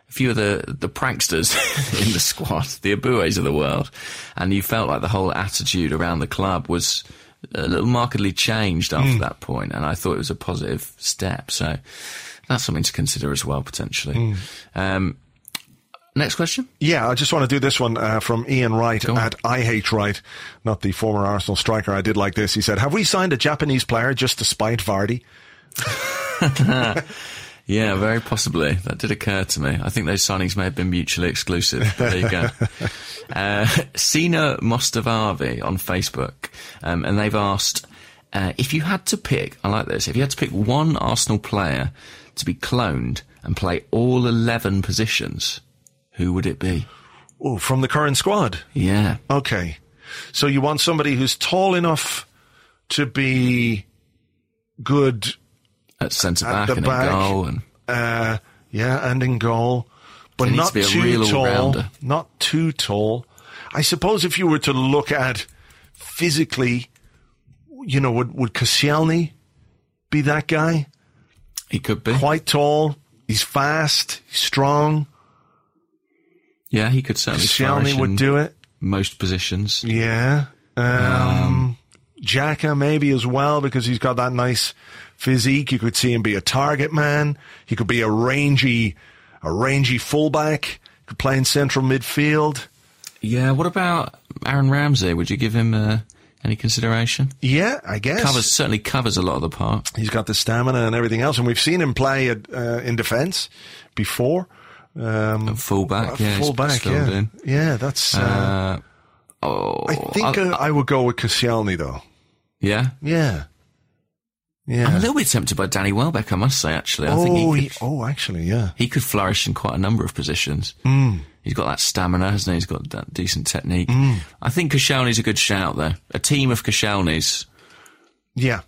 a few of the the pranksters in the squad, the Abues of the world, and you felt like the whole attitude around the club was a little markedly changed after Hmm. that point, and I thought it was a positive step. So that's something to consider as well potentially. Hmm. Um, next question. Yeah, I just want to do this one uh, from Ian Wright Go on. at I Hate Wright, not the former Arsenal striker. I did like this. He said, "Have we signed a Japanese player just to spite Vardy?" Yeah, very possibly. That did occur to me. I think those signings may have been mutually exclusive. But there you go. uh, Sina Mostavavi on Facebook, um, and they've asked uh, if you had to pick. I like this. If you had to pick one Arsenal player to be cloned and play all eleven positions, who would it be? Oh, from the current squad. Yeah, Okay, so you want somebody who's tall enough to be good, at centre back the and back. in goal, and uh, yeah, and in goal, but not to too tall. all-rounder. Not too tall. I suppose if you were to look at physically, you know, would would Koscielny be that guy? He could be. quite tall. He's fast. He's strong. Yeah, he could certainly. Shelny would do it. most positions. Yeah. Um, Xhaka maybe as well because he's got that nice physique. You could see him be a target man. He could be a rangy, a rangy fullback. Could play in central midfield. Yeah, what about Aaron Ramsey? Would you give him uh, Any consideration? Yeah, I guess. Covers certainly covers a lot of the park. He's got the stamina and everything else, and we've seen him play at, uh, in defence before. Um, Fullback, uh, yeah, fullback, yeah, in. yeah. That's. Uh, Uh, oh, I think I- uh, I would go with Koscielny though. yeah. Yeah, yeah. I'm a little bit tempted by Danny Welbeck, I must say. Actually, I oh, think he he- could, oh, actually, yeah. he could flourish in quite a number of positions. Hmm. He's got that stamina, hasn't he? He's got that decent technique. Hmm. I think Koscielny's a good shout, though. A team of Koscielny's Yeah,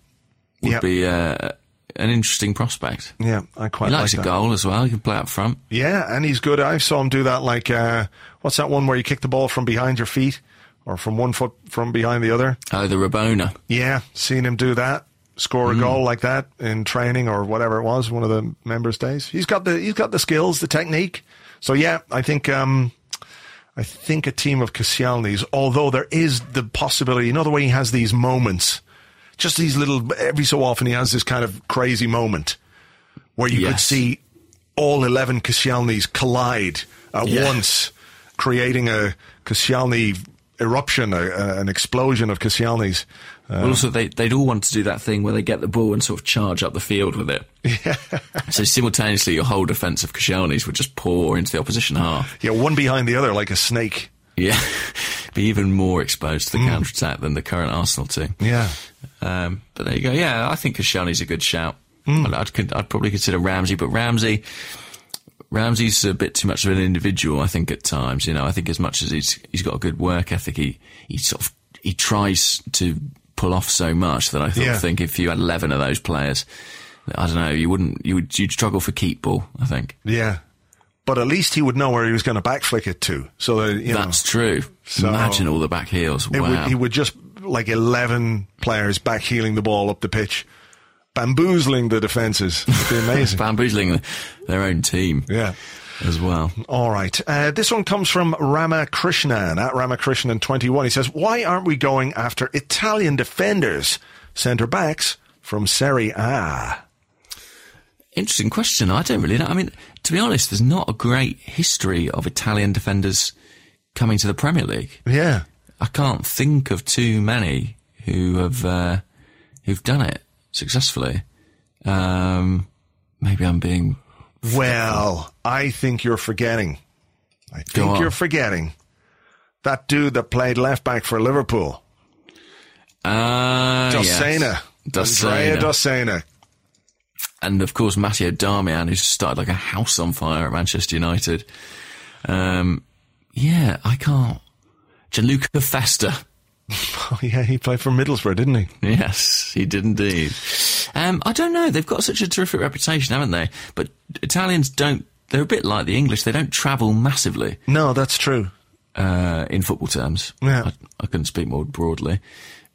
would yeah, be uh, an interesting prospect. yeah. I quite He likes like a that. goal as well. He can play up front. Yeah, and he's good. I saw him do that. Like, uh, what's that one where you kick the ball from behind your feet or from one foot from behind the other? Oh, the Rabona. Yeah, seen him do that. Score a goal like that in training or whatever it was, one of the members' days. He's got the he's got the skills, the technique. So yeah, I think um, I think a team of Koscielny's, although there is the possibility, you know, the way he has these moments, just these little. Every so often, he has this kind of crazy moment where you could see all eleven Koscielny's collide at Yeah. once, creating a Koscielny eruption, a, a, an explosion of Koscielny's. But also, they, they'd all want to do that thing where they get the ball and sort of charge up the field with it. so simultaneously, your whole defence of Koscielny's would just pour into the opposition half. Yeah, one behind the other like a snake. Yeah, be even more exposed to the counter attack than the current Arsenal team. Yeah. Um, but there you go. Yeah, I think Koscielny's a good shout. Hmm. I'd, I'd, I'd probably consider Ramsey, but Ramsey, Ramsey's a bit too much of an individual. I think at times, you know, I think as much as he's he's got a good work ethic, he he sort of he tries to pull off so much that I Yeah. think if you had eleven of those players, I don't know, you wouldn't you would you'd struggle for keep ball. I think Yeah. But at least he would know where he was going to backflick it to. So that, you that's know, true. So- Imagine all the back heels. it Wow. would, he would just, like 11 players back heeling the ball up the pitch, bamboozling the defences. It'd be amazing. bamboozling their own team yeah. as well. All right. Uh, this one comes from Ramakrishnan at Ramakrishnan21. He says, Why aren't we going after Italian defenders, centre backs from Serie A? Interesting question. I don't really know. I mean, to be honest, there's not a great history of Italian defenders coming to the Premier League. Yeah. I can't think of too many who have uh, who've done it successfully. Um, maybe I'm being Well, I think you're forgetting. I think you're forgetting that dude that played left back for Liverpool, uh, Dossena, yes. Andrea and of course Matteo Darmian, who started like a house on fire at Manchester United. Um, yeah, I can't. Gianluca Festa. Oh yeah, he played for Middlesbrough, didn't he? Yes, he did indeed. Um, I don't know. They've got such a terrific reputation, haven't they? But Italians don't. They're a bit like the English. They don't travel massively No, that's true. uh, in football terms. Yeah. I, I couldn't speak more broadly,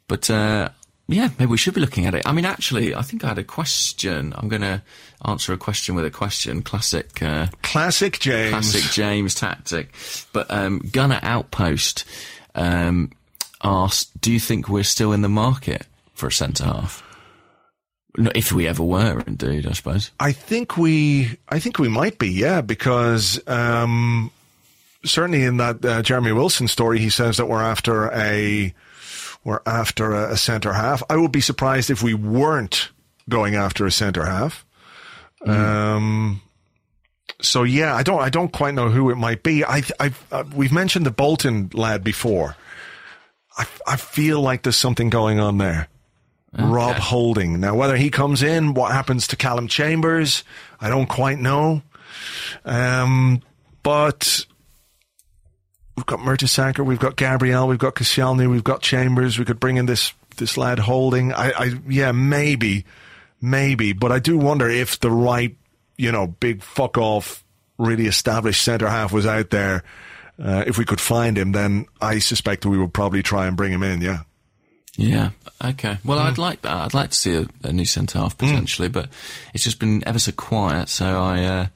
but uh, yeah, maybe we should be looking at it. I mean, actually, I think I had a question. I'm going to answer a question with a question. Classic. Uh, Classic James. classic James tactic. But um, Gunner Outpost um, asked, "Do you think we're still in the market for a centre half? If we ever were, indeed, I suppose. I think we, I think we might be, yeah, because um, certainly in that uh, Jeremy Wilson story, he says that we're after a, we're after a, a centre half. I would be surprised if we weren't going after a centre half. Um, so yeah, I don't, I don't quite know who it might be. I, I, uh, we've mentioned the Bolton lad before. I, I feel like there's something going on there. Rob Holding. Now, whether he comes in, what happens to Callum Chambers, I don't quite know. Um, but we've got Mertesacker, we've got Gabriel, we've got Koscielny, we've got Chambers. We could bring in this this lad Holding. I, I yeah, maybe, maybe, but I do wonder if the right, you know, big fuck off, really established centre half was out there. Uh, if we could find him, then I suspect that we would probably try and bring him in. Yeah. Yeah. Okay. Well, I'd like that. I'd like to see a, a new centre half potentially, but it's just been ever so quiet. So I, uh,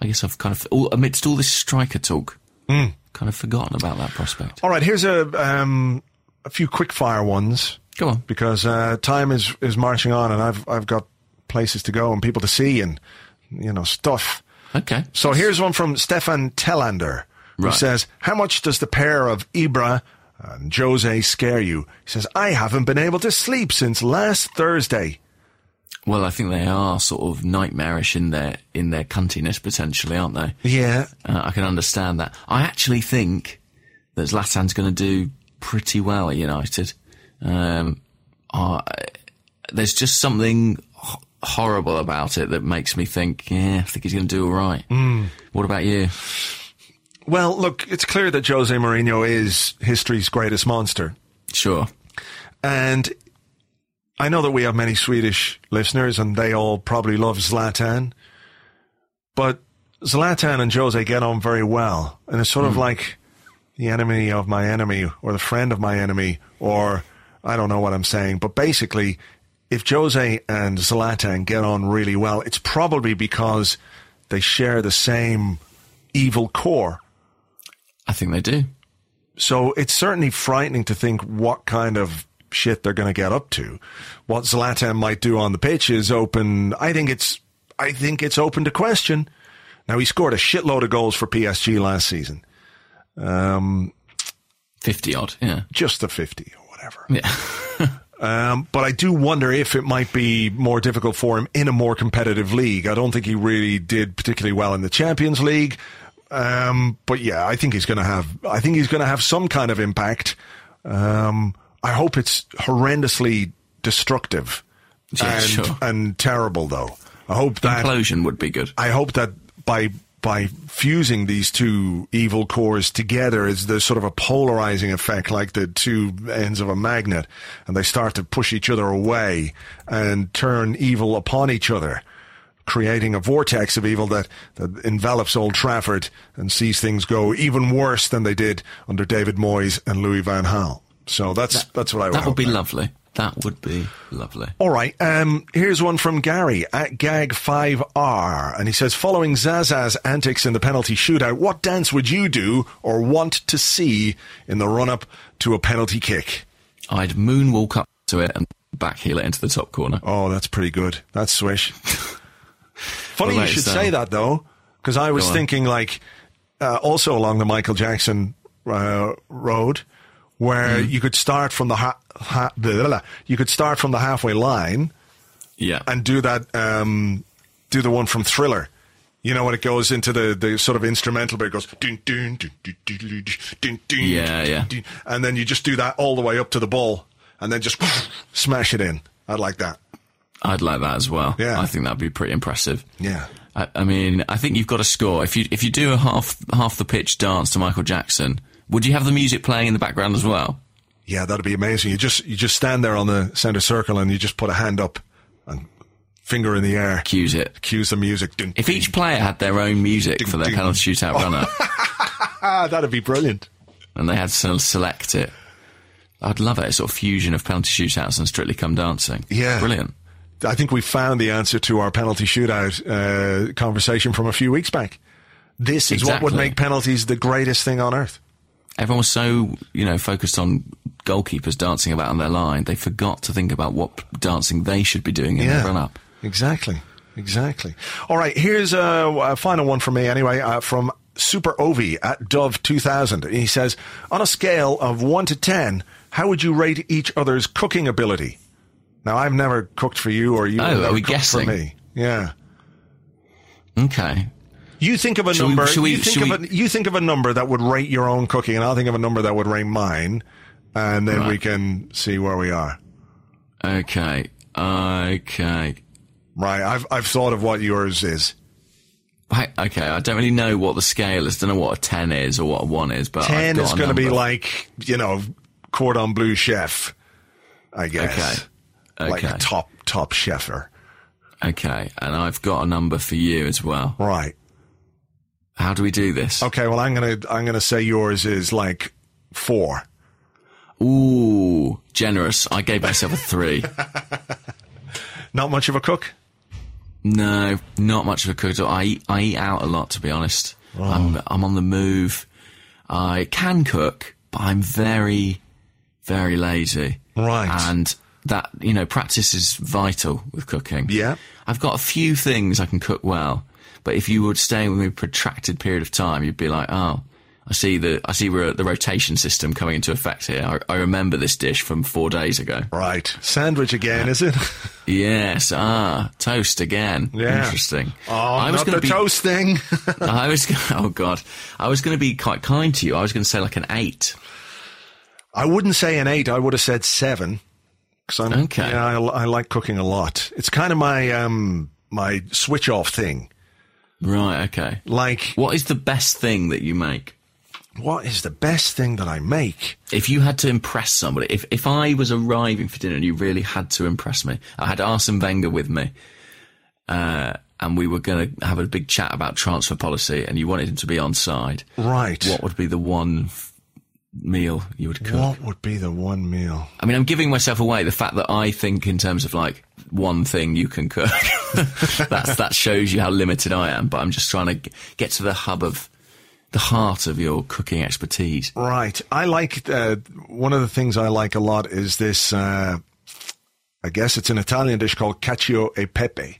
I guess I've kind of, all, amidst all this striker talk, kind of forgotten about that prospect. All right, here's a um, a few quick fire ones Go on. because uh, time is is marching on, and I've I've got places to go and people to see and you know stuff. Okay. So here's one from Stefan Tellander, who Right. says, "How much does the pair of Ibra And Jose scare you? He says, I haven't been able to sleep since last Thursday. Well, I think they are sort of nightmarish in their in their cuntiness potentially, aren't they? Yeah. Uh, I can understand that. I actually think that Zlatan's going to do pretty well at United. Um, I there's just something h- horrible about it that makes me think, yeah, I think he's going to do all right. What about you? Well, look, it's clear that Jose Mourinho is history's greatest monster. Sure. And I know that we have many Swedish listeners and they all probably love Zlatan. But Zlatan and Jose get on very well. And it's sort of hmm. like the enemy of my enemy or the friend of my enemy or I don't know what I'm saying. But basically, if Jose and Zlatan get on really well, it's probably because they share the same evil core. I think they do. So it's certainly frightening to think what kind of shit they're going to get up to. What Zlatan might do on the pitch is open. I think it's. I think it's open to question. Now he scored a shitload of goals for PSG last season, 50 odd, yeah. just the fifty or whatever. Yeah. Um, but I do wonder if it might be more difficult for him in a more competitive league. I don't think he really did particularly well in the Champions League. Um, but yeah, I think he's going to have. I think he's going to have some kind of impact. Um, I hope it's horrendously destructive Yeah, and, sure. and terrible, though. I hope that Implosion would be good. I hope that by by fusing these two evil cores together is there's sort of a polarizing effect like the two ends of a magnet and they start to push each other away and turn evil upon each other creating a vortex of evil that, that envelops Old Trafford and sees things go even worse than they did under David Moyes and Louis van Gaal. So that's that's what I would That would be lovely. That would be lovely. All right. Um, here's one from Gary at Gag5R. And he says, following Zaza's antics in the penalty shootout, what dance would you do or want to see in the run up to a penalty kick? I'd moonwalk up to it and backheel it into the top corner. Oh, that's pretty good. That's swish. Funny you should so. say that though, because I was thinking like uh, also along the Michael Jackson uh, road, where mm. you could start from the, ha- ha- you could start from the halfway line, yeah, and do that um, do the one from Thriller. You know when it goes into the, the sort of instrumental bit, it goes dun, dun, dun, dun, dun, dun, dun, yeah, yeah, dun, and then you just do that all the way up to the ball, and then just smash it in. I'd like that. I'd like that as well. Yeah. I think that'd be pretty impressive. Yeah. I, I mean, I think you've got to score. If you if you do a half half the pitch dance to Michael Jackson, would you have the music playing in the background as well? Yeah, that'd be amazing. You just you just stand there on the center circle and you just put a hand up and finger in the air, Cues it. cues the music. Dun, If dun. each player had their own music for their penalty shootout runner, ah, that'd be brilliant. and they had to select it, I'd love it. A sort of fusion of penalty shootouts and Strictly Come Dancing. Yeah. brilliant. I think we found the answer to our penalty shootout uh, conversation from a few weeks back. This is what would make penalties the greatest thing on earth. Everyone was so you know focused on goalkeepers dancing about on their line, they forgot to think about what dancing they should be doing in their run up. exactly, exactly. All right, here's a, a final one for me anyway, uh, from Super Ovi at Dove 2000. He says, on a scale of 1 to 10, how would you rate each other's cooking ability? Now, I've never cooked for you or you Oh, are never we cooked guessing? for me. Yeah. Okay. You think of a Shall we- number. shall we- you, think of we- a, you think of a number that would rate your own cooking, and I'll think of a number that would rate mine, and then we can see where we are. Okay. Okay. Right, I've I've thought of what yours is. I, okay, I don't really know what the scale is. I Don't know what a ten is or what a one is, but Ten I've got is going to be like you know cordon bleu chef, I guess. Okay. Like a top top chefer. okay, and I've got a number for you as well. Right. How do we do this? Okay. Well, I'm gonna I'm gonna say yours is like four. Ooh, generous. I gave myself a three. Not much of a cook. no, not much of a cook. I eat, I eat out a lot, to be honest. Oh. I'm I'm on the move. I can cook, but I'm very, very lazy. Right. And that you know, practice is vital with cooking. Yeah. I've got a few things I can cook well, but if you were staying with me a protracted period of time, you'd be like, oh, I see the I see the rotation system coming into effect here. I, I remember this dish from four days ago. Right. Sandwich again, is it? Yes, ah, toast again. Yeah. Interesting. Oh, I was not gonna the be, toast thing. I was. Oh God, I was going to be quite kind to you. I was going to say like an eight. I wouldn't say an eight. I would have said seven. Cause I'm, Okay. Yeah, I, I like cooking a lot. It's kind of my um my switch off thing. Right. Okay. Like, What is the best thing that you make? what is the best thing that I make? If you had to impress somebody, if if I was arriving for dinner and you really had to impress me, I had Arsene Wenger with me, uh, and we were going to have a big chat about transfer policy, and you wanted him to be on side. Right. What would be the one f- meal you would cook? What would be the one meal? I mean, I'm giving myself away. The fact that I think in terms of like one thing you can cook, that's that shows you how limited I am. But I'm just trying to get to the hub of the heart of your cooking expertise. Right. I like uh, one of the things I like a lot is this. Uh, I guess it's an Italian dish called cacio e pepe,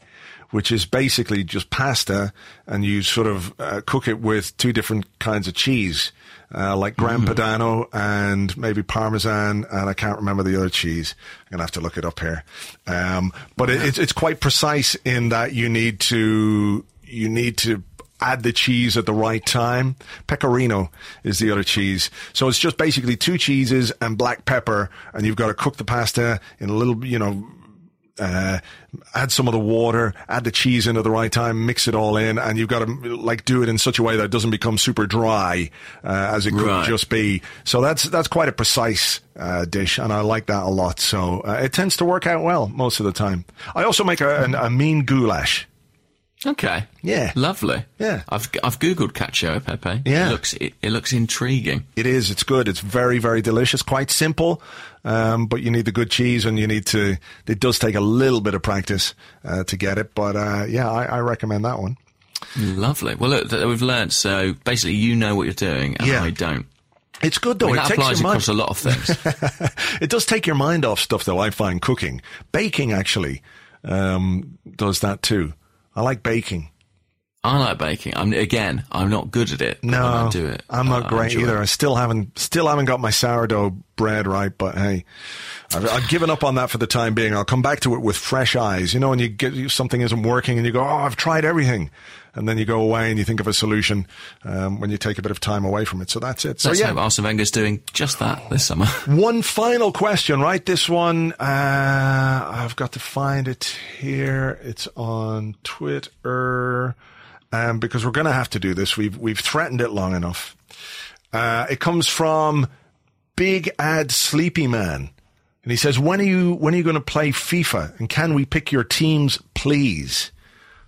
which is basically just pasta, and you sort of uh, cook it with two different kinds of cheese, uh, like Gran Padano and maybe Parmesan, and I can't remember the other cheese. I'm gonna have to look it up here. Um, but it, it's it's quite precise in that you need to you need to add the cheese at the right time. Pecorino is the other cheese. So it's just basically two cheeses and black pepper, and you've got to cook the pasta in a little, you know, uh, add some of the water, add the cheese in at the right time, mix it all in, and you've got to like do it in such a way that it doesn't become super dry uh, as it could Right. just be. So that's that's quite a precise uh, dish, and I like that a lot. So uh, it tends to work out well most of the time. I also make a, an, a mean goulash. Okay. Yeah. Lovely. Yeah. I've I've googled cacio e pepe. Yeah. It looks it, it looks intriguing. It is. It's good. It's very, very delicious. Quite simple, um, but you need the good cheese, and you need to. It does take a little bit of practice uh, to get it, but uh, yeah, I, I recommend that one. Lovely. Well, look, th- we've learnt. So basically, you know what you're doing, and Yeah. I don't. It's good though. I mean, it applies your mind. across a lot of things. it does take your mind off stuff though. I find cooking, baking actually um, does that too. I like baking. I like baking. I'm again. I'm not good at it. No, I do it. I'm not I great enjoy either. it. I still haven't, still haven't got my sourdough bread right. But hey, I've, I've given up on that for the time being. I'll come back to it with fresh eyes. You know, when you get something isn't working and you go, "Oh, I've tried everything," and then you go away and you think of a solution um, when you take a bit of time away from it. So that's it. So Let's yeah, hope Arsene Wenger's doing just that this summer. one final question, right? This one, uh, I've got to find it here. It's on Twitter. Um, because we're going to have to do this. We've, we've threatened it long enough. Uh, it comes from Big Ad Sleepy Man. And he says, when are you, when are you going to play FIFA? And can we pick your teams, please?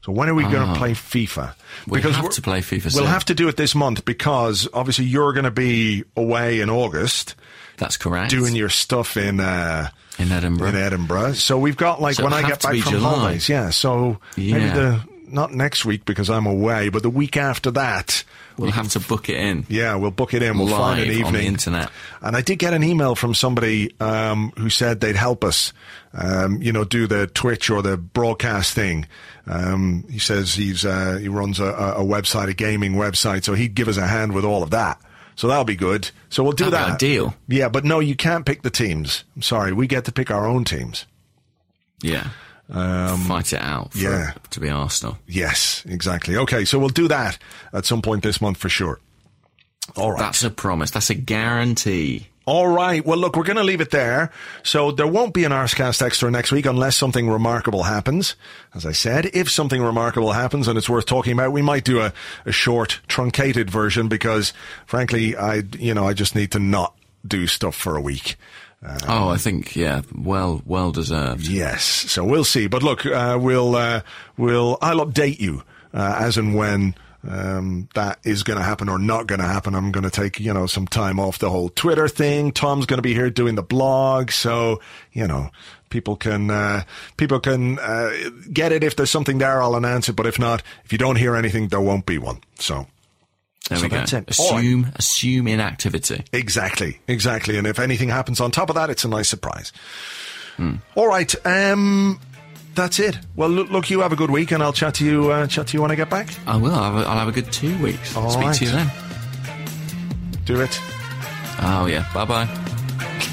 So when are we going to play FIFA? Ah. We have to play FIFA We'll soon. have to do it this month because obviously you're going to be away in August That's correct. doing your stuff in uh, in Edinburgh. in Edinburgh. So we've got like So when I get back from July. holidays, yeah. So maybe Yeah. the not next week because I'm away, but the week after that, We'll have to book it in. yeah, we'll book it in. We'll find an Live evening on the internet. And I did get an email from somebody um, who said they'd help us, um, you know, do the Twitch or the broadcast thing. Um, he says he's uh, he runs a, a website, a gaming website, so he'd give us a hand with all of that. So that'll be good. So we'll do That'd that. be ideal. Yeah, but no, you can't pick the teams. I'm sorry, we get to pick our own teams. Yeah. Fight it out. For, Um, yeah. To be Arsenal. Yes, exactly. Okay, so we'll do that at some point this month for sure. All right. That's a promise. That's a guarantee. All right. Well, look, we're going to leave it there. So there won't be an Arsecast Extra next week unless something remarkable happens. As I said, if something remarkable happens and it's worth talking about, we might do a, a short, truncated version because, frankly, I, you know, I just need to not do stuff for a week. Oh, I think yeah, well, well deserved. Yes. So we'll see. But look, uh, we'll, uh, we'll, I'll update you, uh, as and when, um, that is going to happen or not going to happen. I'm going to take, you know, some time off the whole Twitter thing. Tom's going to be here doing the blog. So, you know, people can, uh, people can, uh, get it. If there's something there, I'll announce it. But if not, if you don't hear anything, there won't be one. So. There So we go. All right. Assume, assume inactivity. Exactly, exactly. And if anything happens on top of that, it's a nice surprise. All right, um, that's it. Well, look, look, you have a good week, and I'll chat to you. Uh, chat to you when I get back. I will. I'll have a, I'll have a good two weeks. All Speak right. to you then. Do it. Oh yeah. Bye bye.